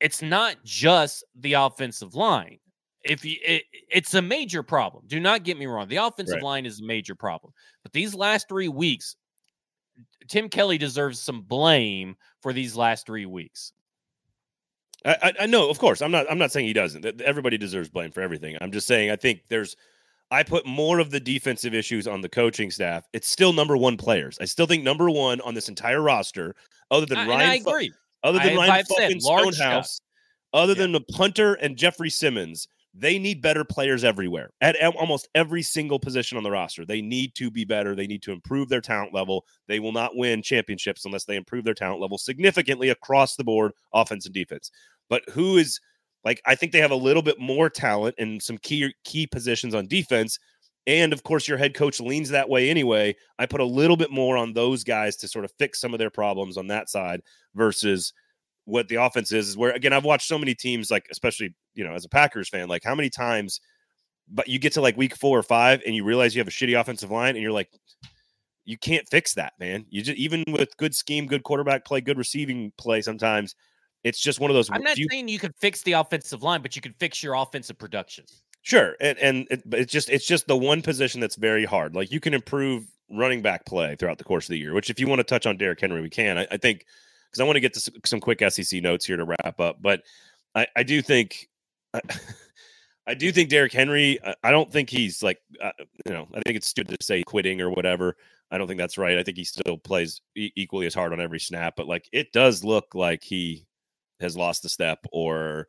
S2: it's not just the offensive line. If you, it, it's a major problem. Do not get me wrong. The offensive right. line is a major problem. But these last three weeks, Tim Kelly deserves some blame for these last three weeks.
S1: I, I know, of course. I'm not. I'm not saying he doesn't. Everybody deserves blame for everything. I'm just saying. I think there's. I put more of the defensive issues on the coaching staff. It's still number one players. I still think number one on this entire roster, other than I, Ryan.
S2: I agree.
S1: Other than I, Ryan fucking Stonehouse, other yeah. than the punter and Jeffrey Simmons, they need better players everywhere at almost every single position on the roster. They need to be better. They need to improve their talent level. They will not win championships unless they improve their talent level significantly across the board, offense and defense. But who is like I think they have a little bit more talent in some key key positions on defense. And of course, your head coach leans that way anyway. I put a little bit more on those guys to sort of fix some of their problems on that side versus what the offense is. Is where again, I've watched so many teams, like especially you know, as a Packers fan, like how many times, but you get to like week four or five and you realize you have a shitty offensive line and you're like, you can't fix that, man. You just even with good scheme, good quarterback play, good receiving play, sometimes it's just one of those.
S2: I'm not saying you can fix the offensive line, but you can fix your offensive production.
S1: Sure, and and it, it's just it's just the one position that's very hard. Like you can improve running back play throughout the course of the year. Which, if you want to touch on Derrick Henry, we can. I, I think because I want to get to some quick SEC notes here to wrap up, but I, I do think I do think Derrick Henry. I don't think he's like uh, you know. I think it's stupid to say quitting or whatever. I don't think that's right. I think he still plays equally as hard on every snap, but like it does look like he has lost the step or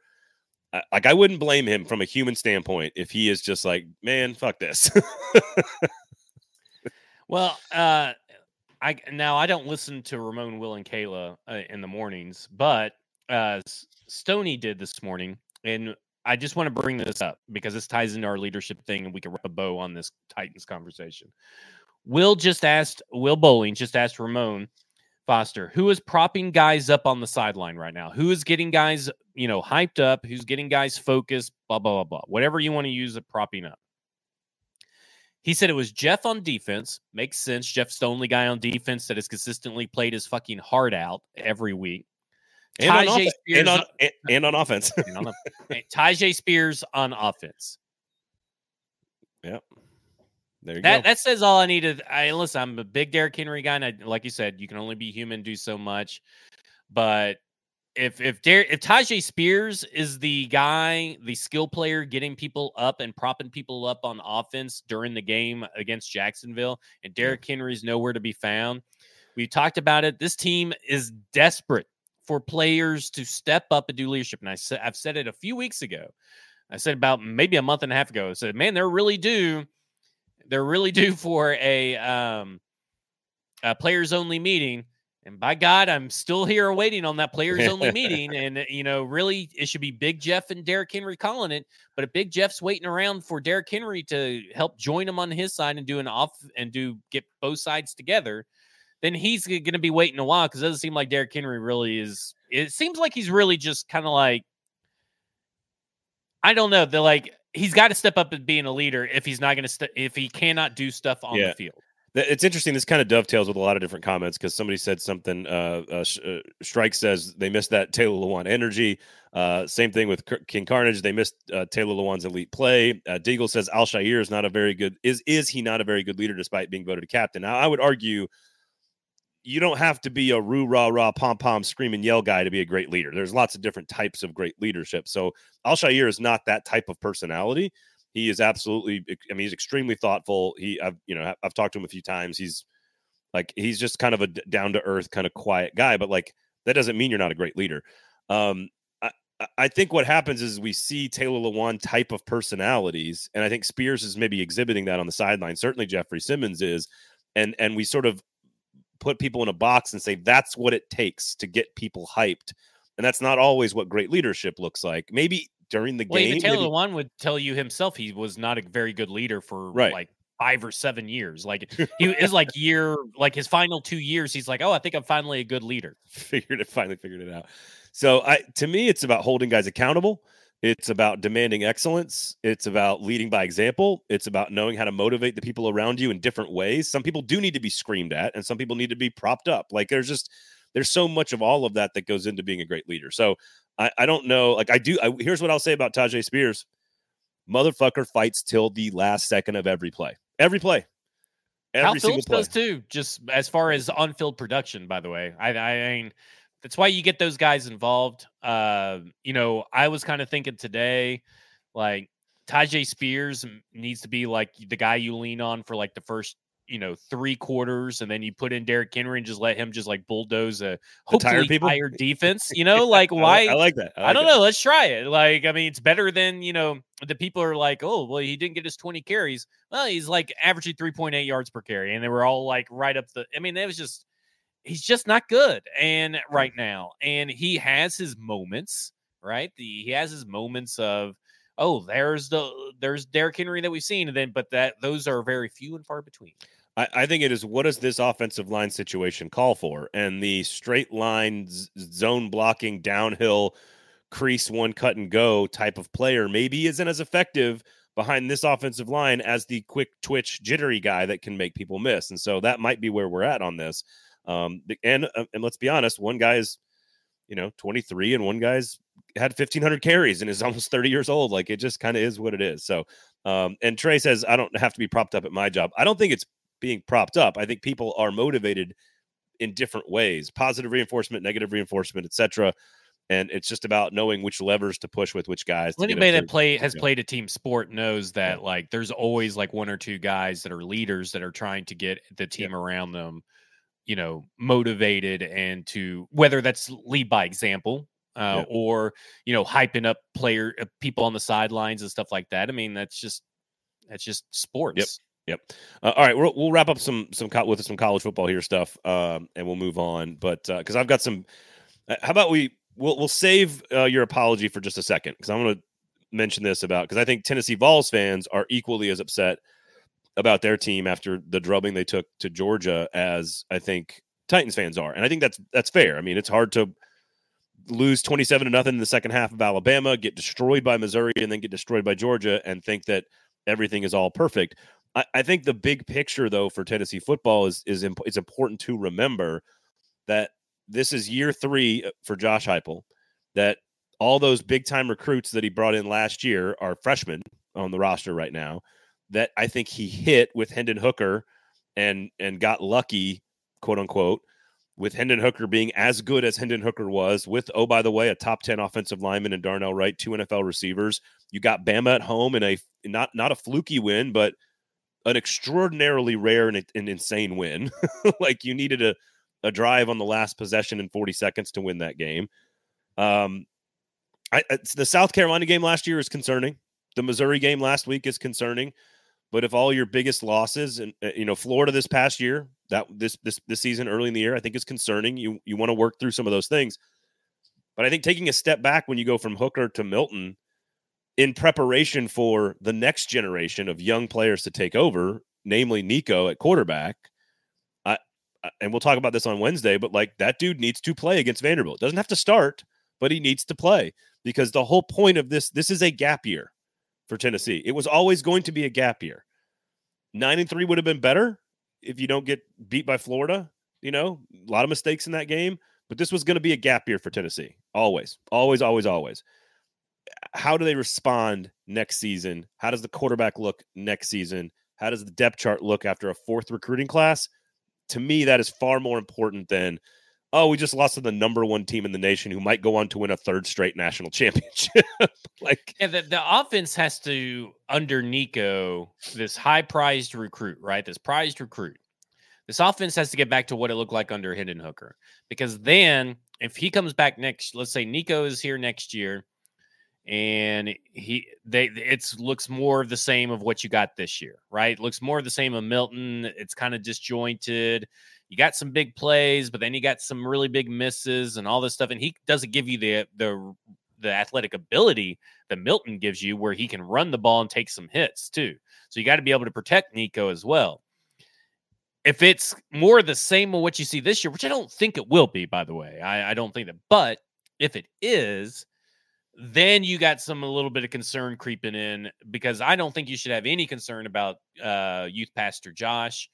S1: like I wouldn't blame him from a human standpoint if he is just like, man, fuck this.
S2: well, uh I now I don't listen to Ramon, Will, and Kayla uh, in the mornings, but uh Stony did this morning, and I just want to bring this up because this ties into our leadership thing, and we can wrap a bow on this Titans conversation. Will just asked Will Bowling just asked Ramon Foster, who is propping guys up on the sideline right now? Who is getting guys, you know, hyped up? Who's getting guys focused? Blah blah blah blah. Whatever you want to use it propping up. He said it was Jeff on defense. Makes sense. Jeff's the only guy on defense that has consistently played his fucking heart out every week.
S1: And on, off- and, on, and, and on offense. and on
S2: Tyjae Spears on offense.
S1: Yep. There you
S2: that,
S1: go.
S2: That says all I needed. I listen. I'm a big Derrick Henry guy, and I, like you said, you can only be human, do so much. But if if Der- if Tyjae Spears is the guy, the skill player, getting people up and propping people up on offense during the game against Jacksonville, and Derrick Henry's nowhere to be found, we talked about it. This team is desperate for players to step up and do leadership. And I said, I've said it a few weeks ago. I said about maybe a month and a half ago. I said, man, they're really due. They're really due for a um, a players only meeting. And by God, I'm still here waiting on that players only meeting. And you know, really, it should be Big Jeff and Derrick Henry calling it. But if Big Jeff's waiting around for Derrick Henry to help join him on his side and do an off and do get both sides together, then he's going to be waiting a while because it doesn't seem like Derrick Henry really is. It seems like he's really just kind of like, I don't know. They're like, he's got to step up and being a leader if he's not going to, st- if he cannot do stuff on yeah. the field.
S1: It's interesting. This kind of dovetails with a lot of different comments because somebody said something. Uh, uh, uh, Strike says they missed that Taylor Lewan energy. Uh, same thing with King Carnage. They missed uh, Taylor Lewan's elite play. Uh, Deagle says Al-Shaair is not a very good. Is is he not a very good leader despite being voted a captain? Now I would argue you don't have to be a roo rah rah pom pom screaming yell guy to be a great leader. There's lots of different types of great leadership. So Al-Shaair is not that type of personality. He is absolutely. I mean, he's extremely thoughtful. He, I've you know, I've talked to him a few times. He's like he's just kind of a down to earth, kind of quiet guy. But like that doesn't mean you're not a great leader. Um, I, I think what happens is we see Taylor Lewan type of personalities, and I think Spears is maybe exhibiting that on the sideline. Certainly, Jeffrey Simmons is, and and we sort of put people in a box and say that's what it takes to get people hyped. And that's not always what great leadership looks like. Maybe during the
S2: well,
S1: game.
S2: Taylor
S1: maybe...
S2: One would tell you himself he was not a very good leader for
S1: right.
S2: like five or seven years. Like he is like year, like his final two years, he's like, oh, I think I'm finally a good leader.
S1: Figured it, finally figured it out. So I, to me, it's about holding guys accountable. It's about demanding excellence. It's about leading by example. It's about knowing how to motivate the people around you in different ways. Some people do need to be screamed at, and some people need to be propped up. Like there's just there's so much of all of that that goes into being a great leader. So I, I don't know. Like I do. I, here's what I'll say about Tyjae Spears: motherfucker fights till the last second of every play. Every play.
S2: Every Kyle Philips play. does too. Just as far as on-field production, by the way. I, I mean that's why you get those guys involved. Uh, you know, I was kind of thinking today, like Tyjae Spears needs to be like the guy you lean on for like the first you know three quarters, and then you put in Derrick Henry and just let him just like bulldoze a
S1: The
S2: hopefully
S1: tired people?
S2: tired defense. You know, like
S1: I li-
S2: why?
S1: I, like that.
S2: I,
S1: like
S2: don't
S1: that.
S2: know. Let's try it. Like, I mean, it's better than you know. The people are like, oh, well, he didn't get his twenty carries. Well, he's like averaging three point eight yards per carry, and they were all like right up the. I mean, it was just he's just not good, and right mm-hmm. now, and he has his moments, right? The he has his moments of. Oh, there's the there's Derrick Henry that we've seen, and then but that those are very few and far between.
S1: I, I think it is what does this offensive line situation call for? And the straight line z- zone blocking downhill crease one cut and go type of player maybe isn't as effective behind this offensive line as the quick twitch jittery guy that can make people miss. And so that might be where we're at on this. Um, and uh, and let's be honest, one guy is you know 23 and one guy's had 1500 carries and is almost 30 years old like it just kind of is what it is. So um and trey says i don't have to be propped up at my job. I don't think it's being propped up. I think people are motivated in different ways positive reinforcement negative reinforcement etc and it's just about knowing which levers to push with which guys
S2: Anybody that play has
S1: Yeah.
S2: played a team sport knows that like there's always like one or two guys that are leaders that are trying to get the team around them, you know, motivated and to whether that's lead by example uh,
S1: Yeah.
S2: or you know hyping up player uh, people on the sidelines and stuff like that. I mean, that's just that's just sports.
S1: Yep. Uh, all right, we'll, we'll wrap up some some co- with some college football here stuff, um, and we'll move on. But because I've got some, uh, how about we we'll we'll save uh, your apology for just a second because I'm going to mention this about because I think Tennessee Vols fans are equally as upset about their team after the drubbing they took to Georgia as I think Titans fans are, and I think that's that's fair. I mean, it's hard to lose 27 to nothing in the second half of Alabama, get destroyed by Missouri, and then get destroyed by Georgia, and think that everything is all perfect. I, I think the big picture, though, for Tennessee football is is imp- it's important to remember that this is year three uh, for Josh Heupel. That all those big time recruits that he brought in last year are freshmen on the roster right now. That I think he hit with Hendon Hooker and and got lucky, quote unquote, with Hendon Hooker being as good as Hendon Hooker was, with oh by the way, a top ten offensive lineman and Darnell Wright, two NFL receivers. You got Bama at home in a not not a fluky win, but an extraordinarily rare and, and insane win. like you needed a a drive on the last possession in 40 seconds to win that game. Um, I, the South Carolina game last year is concerning. The Missouri game last week is concerning. But if all your biggest losses and uh, you know Florida this past year, that this this this season early in the year, I think is concerning. You you want to work through some of those things. But I think taking a step back when you go from Hooker to Milton in preparation for the next generation of young players to take over, namely Nico at quarterback, I, I and we'll talk about this on Wednesday, but like that dude needs to play against Vanderbilt. Doesn't have to start, but he needs to play because the whole point of this this is a gap year for Tennessee. It was always going to be a gap year. 9 and 3 would have been better if you don't get beat by Florida, you know, a lot of mistakes in that game, but this was going to be a gap year for Tennessee. Always. Always always always. How do they respond next season? How does the quarterback look next season? How does the depth chart look after a fourth recruiting class? To me, that is far more important than, oh, we just lost to the number one team in the nation who might go on to win a third straight national championship. like,
S2: And the, the offense has to, under Nico, this high prized recruit, right? This prized recruit. This offense has to get back to what it looked like under Hendon Hooker. Because then, if he comes back next, let's say Nico is here next year, and he they it looks more of the same of what you got this year, right? looks more of the same of Milton. It's kind of disjointed. You got some big plays, but then you got some really big misses and all this stuff. And he doesn't give you the the the athletic ability that Milton gives you, where he can run the ball and take some hits too. So you got to be able to protect Nico as well. If it's more the same of what you see this year, which I don't think it will be, by the way, I, I don't think that. But if it is, then you got some a little bit of concern creeping in because I don't think you should have any concern about uh, youth pastor Josh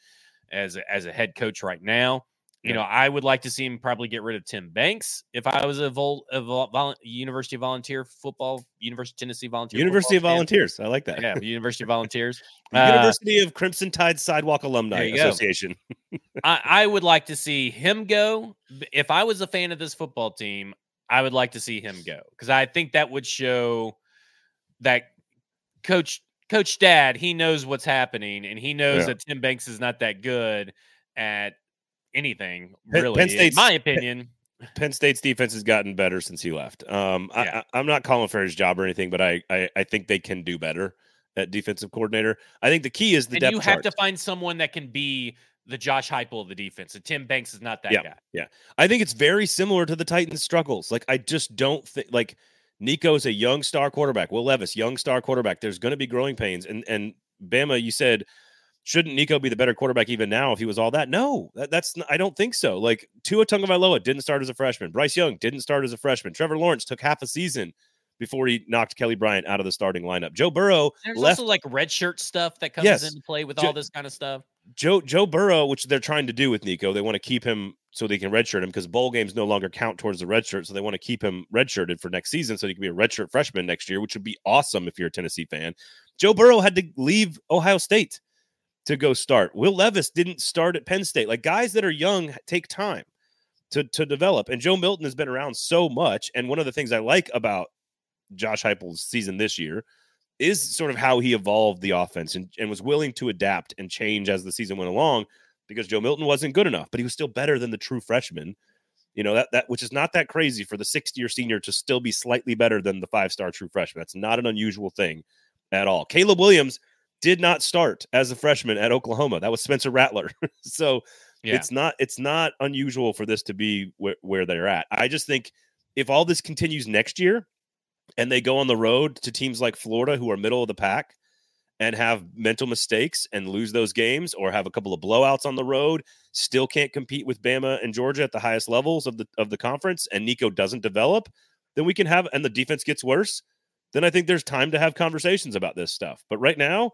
S2: as a, as a head coach right now. You
S1: Yeah.
S2: know, I would like to see him probably get rid of Tim Banks if I was a, vol- a vol- University of Volunteer football, University of Tennessee Volunteer,
S1: University of
S2: fan.
S1: Volunteers. I like that.
S2: Yeah, University of Volunteers. Uh,
S1: University of Crimson Tide Sidewalk Alumni
S2: there you go.
S1: Association.
S2: I, I would like to see him go. If I was a fan of this football team, I would like to see him go because I think that would show that coach Coach Dad, he knows what's happening, and he knows
S1: Yeah.
S2: that Tim Banks is not that good at anything. Really,
S1: Penn
S2: in my opinion.
S1: Penn State's defense has gotten better since he left. Um,
S2: Yeah.
S1: I, I'm not calling for his job or anything, but I, I, I think they can do better at defensive coordinator. I think the key is the
S2: and
S1: depth
S2: you have
S1: chart.
S2: to find someone that can be the Josh Heupel of the defense. And Tim Banks is not that
S1: Yeah.
S2: guy.
S1: Yeah, I think it's very similar to the Titans' struggles. Like I just don't think like Nico's a young star quarterback. Will Levis, young star quarterback. There's going to be growing pains. And and Bama, you said shouldn't Nico be the better quarterback even now if he was all that? No, that, that's I don't think so. Like Tua Tagovailoa didn't start as a freshman. Bryce Young didn't start as a freshman. Trevor Lawrence took half a season before he knocked Kelly Bryant out of the starting lineup. Joe Burrow
S2: There's
S1: left
S2: also like redshirt stuff that comes
S1: Yes.
S2: into play with all this kind of stuff.
S1: Joe Joe Burrow, which they're trying to do with Nico, they want to keep him so they can redshirt him because bowl games no longer count towards the redshirt. So they want to keep him redshirted for next season so he can be a redshirt freshman next year, which would be awesome if you're a Tennessee fan. Joe Burrow had to leave Ohio State to go start. Will Levis didn't start at Penn State. Like guys that are young take time to to develop. And Joe Milton has been around so much. And one of the things I like about Josh Heupel's season this year is sort of how he evolved the offense and, and was willing to adapt and change as the season went along because Joe Milton wasn't good enough, but he was still better than the true freshman. You know, that that which is not that crazy for the sixth year senior to still be slightly better than the five star true freshman. That's not an unusual thing at all. Caleb Williams did not start as a freshman at Oklahoma. That was Spencer Rattler. so
S2: Yeah.
S1: it's not it's not unusual for this to be where, where they're at. I just think if all this continues next year and they go on the road to teams like Florida who are middle of the pack and have mental mistakes and lose those games or have a couple of blowouts on the road, still can't compete with Bama and Georgia at the highest levels of the of the conference and Nico doesn't develop, then we can have and the defense gets worse, then I think there's time to have conversations about this stuff. But right now,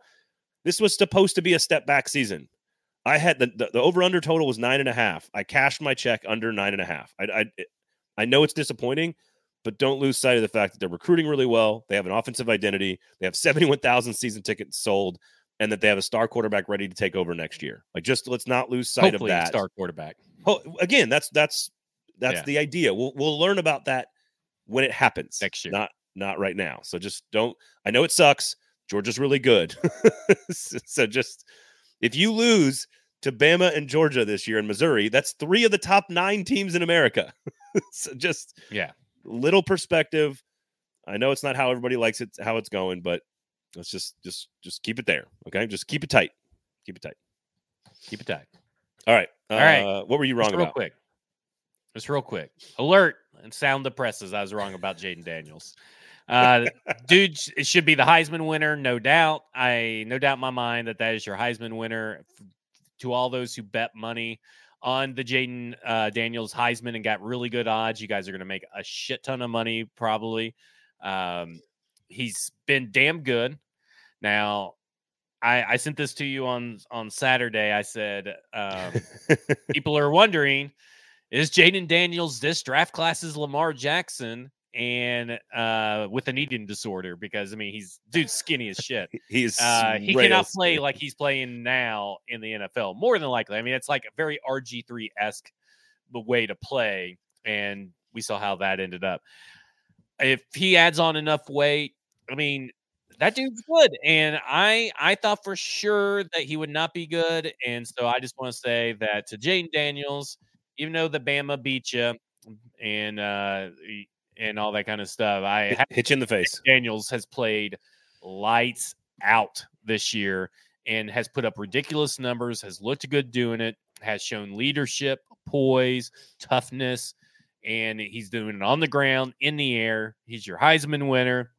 S1: this was supposed to be a step back season. I had the, the, the over under total was nine and a half. I cashed my check under nine and a half. I, I I know it's disappointing, but don't lose sight of the fact that they're recruiting really well. They have an offensive identity. They have seventy one thousand season tickets sold, and that they have a star quarterback ready to take over next year. Like just let's not lose sight
S2: Hopefully,
S1: of
S2: a
S1: that.
S2: star quarterback.
S1: Ho- Again, that's that's that's
S2: Yeah.
S1: the idea. We'll we'll learn about that when it happens
S2: Next year.
S1: not not right now. So just don't. I know it sucks. Georgia's really good, so just if you lose to Bama and Georgia this year in Missouri, that's three of the top nine teams in America. so just
S2: Yeah.
S1: Little perspective. I know it's not how everybody likes it, how it's going, but let's just just just keep it there. Okay, just keep it tight. Keep it tight.
S2: Keep it tight.
S1: All right.
S2: All right.
S1: Uh, what were you wrong
S2: Just real
S1: about?
S2: quick. Just real quick. Alert and sound the presses. I was wrong about Jayden Daniels. Uh, dude, it should be the Heisman winner, no doubt. I no doubt in my mind that that is your Heisman winner. To all those who bet money on the Jayden uh, Daniels Heisman and got really good odds, you guys are going to make a shit ton of money probably. Um, he's been damn good. Now, I, I sent this to you on on Saturday. I said um, people are wondering is Jayden Daniels this draft class's Lamar Jackson and uh with an eating disorder because I mean he's dude skinny as shit.
S1: He's
S2: Uh he cannot play
S1: skinny.
S2: like he's playing now in the NFL. More than likely. I mean it's like a very RG3 esque way to play, and we saw how that ended up. If he adds on enough weight, I mean that dude's good, and I I thought for sure that he would not be good, and so I just want to say that to Jayden Daniels, even though the Bama beat you and uh and all that kind of stuff, I
S1: Hit, hit you in the face.
S2: Daniels has played lights out this year and has put up ridiculous numbers, has looked good doing it, has shown leadership, poise, toughness, and he's doing it on the ground, in the air. He's your Heisman winner.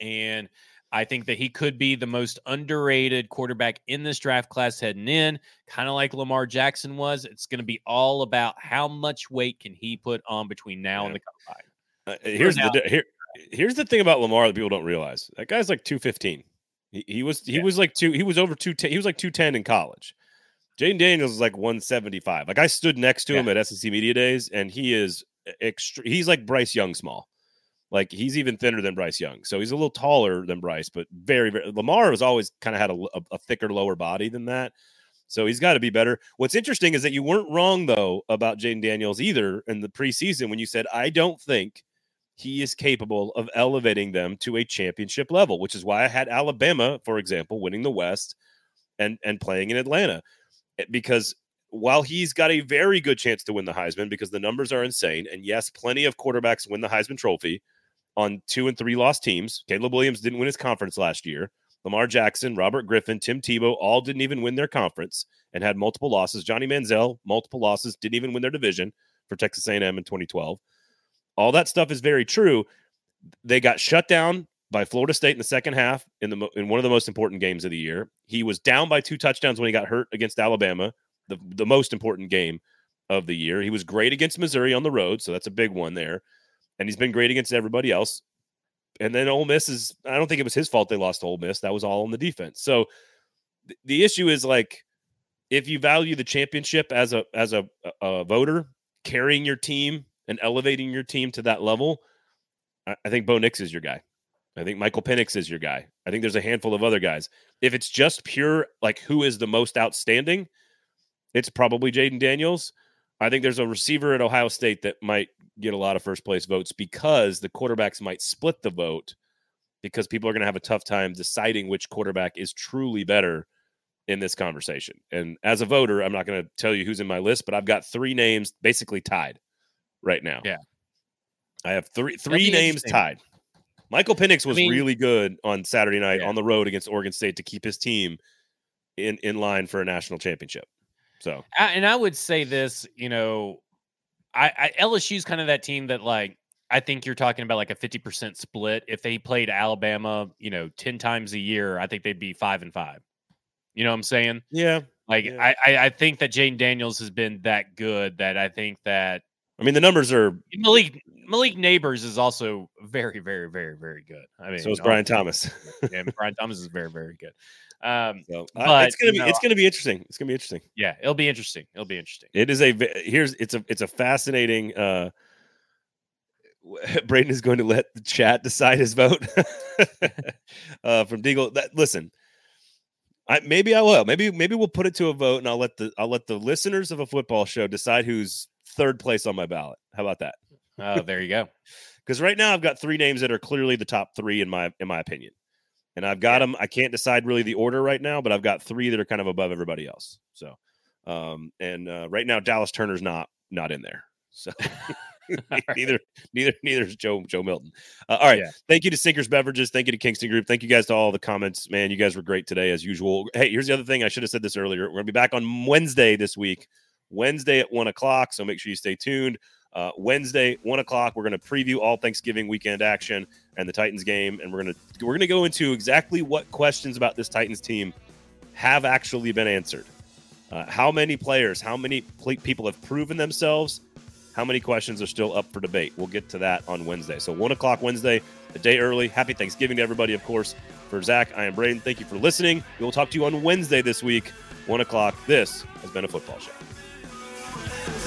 S2: And I think that he could be the most underrated quarterback in this draft class heading in, kind of like Lamar Jackson was. It's going to be all about how much weight can he put on between now and the combine.
S1: Uh, here's the here. Here's the thing about Lamar that people don't realize. That guy's like two fifteen. He, he was he
S2: Yeah.
S1: was like two. He was over two ten. He was like two ten in college. Jayden Daniels is like one seventy five. Like I stood next to him at SEC Media Days, and he is extre- He's like Bryce Young small. Like he's even thinner than Bryce Young. So he's a little taller than Bryce, but very, very Lamar has always kind of had a, a, a thicker lower body than that. So he's got to be better. What's interesting is that you weren't wrong though about Jayden Daniels either in the preseason when you said I don't think he is capable of elevating them to a championship level, which is why I had Alabama, for example, winning the West and and playing in Atlanta. Eh, because while he's got a very good chance to win the Heisman because the numbers are insane, and yes, plenty of quarterbacks win the Heisman Trophy on two and three lost teams. Caleb Williams didn't win his conference last year. Lamar Jackson, Robert Griffin, Tim Tebow all didn't even win their conference and had multiple losses. Johnny Manziel, multiple losses, didn't even win their division for Texas A&M in 2012. All that stuff is very true. They got shut down by Florida State in the second half in the in one of the most important games of the year. He was down by two touchdowns when he got hurt against Alabama, the the most important game of the year. He was great against Missouri on the road, so that's a big one there. And he's been great against everybody else. And then Ole Miss is I don't think it was his fault they lost to Ole Miss. That was all on the defense. So th- the issue is like if you value the championship as a as a, a voter, carrying your team and elevating your team to that level, I, think Bo Nix is your guy. I think Michael Penix is your guy. I think there's a handful of other guys. If it's just pure like who is the most outstanding, it's probably Jayden Daniels. I think there's a receiver at Ohio State that might get a lot of first place votes because the quarterbacks might split the vote because people are going to have a tough time deciding which quarterback is truly better in this conversation. And as a voter, I'm not going to tell you who's in my list, but I've got three names basically tied right now.
S2: Yeah.
S1: I have three three names tied. Michael Penix was I mean, really good on Saturday night yeah. on the road against Oregon State to keep his team in in line for a national championship. So,
S2: and I would say this, you know, I, I LSU's kind of that team that like I think you're talking about like a 50% split. If they played Alabama, you know, 10 times a year, I think they'd be five and five. You know what I'm saying?
S1: Yeah.
S2: Like
S1: yeah.
S2: I, I think that Jayden Daniels has been that good that I think that
S1: I mean the numbers are
S2: Malik Malik Nabers is also very, very, very, very good. I mean
S1: so is Brian Thomas.
S2: yeah, Brian Thomas is very, very good. Um,
S1: so, uh, it's gonna be know, it's gonna be interesting. It's gonna be interesting.
S2: Yeah, it'll be interesting. It'll be interesting.
S1: It is a here's it's a it's a fascinating. uh Braden is going to let the chat decide his vote uh, from Deagle. That listen, I maybe I will. Maybe maybe we'll put it to a vote, and I'll let the I'll let the listeners of a football show decide who's third place on my ballot. How about that?
S2: Oh, there you go.
S1: Because right now I've got three names that are clearly the top three in my in my opinion and I've got them. I can't decide really the order right now, but I've got three that are kind of above everybody else. So, um, and uh, right now Dallas Turner's not not in there. So neither neither neither is Joe Joe Milton. Uh, all right, yeah. thank you to Sinkers Beverages. Thank you to Kingston Group. Thank you guys to all the comments. Man, you guys were great today as usual. Hey, here's the other thing. I should have said this earlier. We're gonna be back on Wednesday this week. Wednesday at one o'clock. So make sure you stay tuned. Uh, Wednesday, one o'clock, we're going to preview all Thanksgiving weekend action and the Titans game, and we're going to we're going to go into exactly what questions about this Titans team have actually been answered. Uh, how many players, how many people have proven themselves? How many questions are still up for debate? We'll get to that on Wednesday. So one o'clock Wednesday, a day early. Happy Thanksgiving to everybody, of course. For Zach, I am Braden. Thank you for listening. We will talk to you on Wednesday this week, one o'clock. This has been a football show. Don't let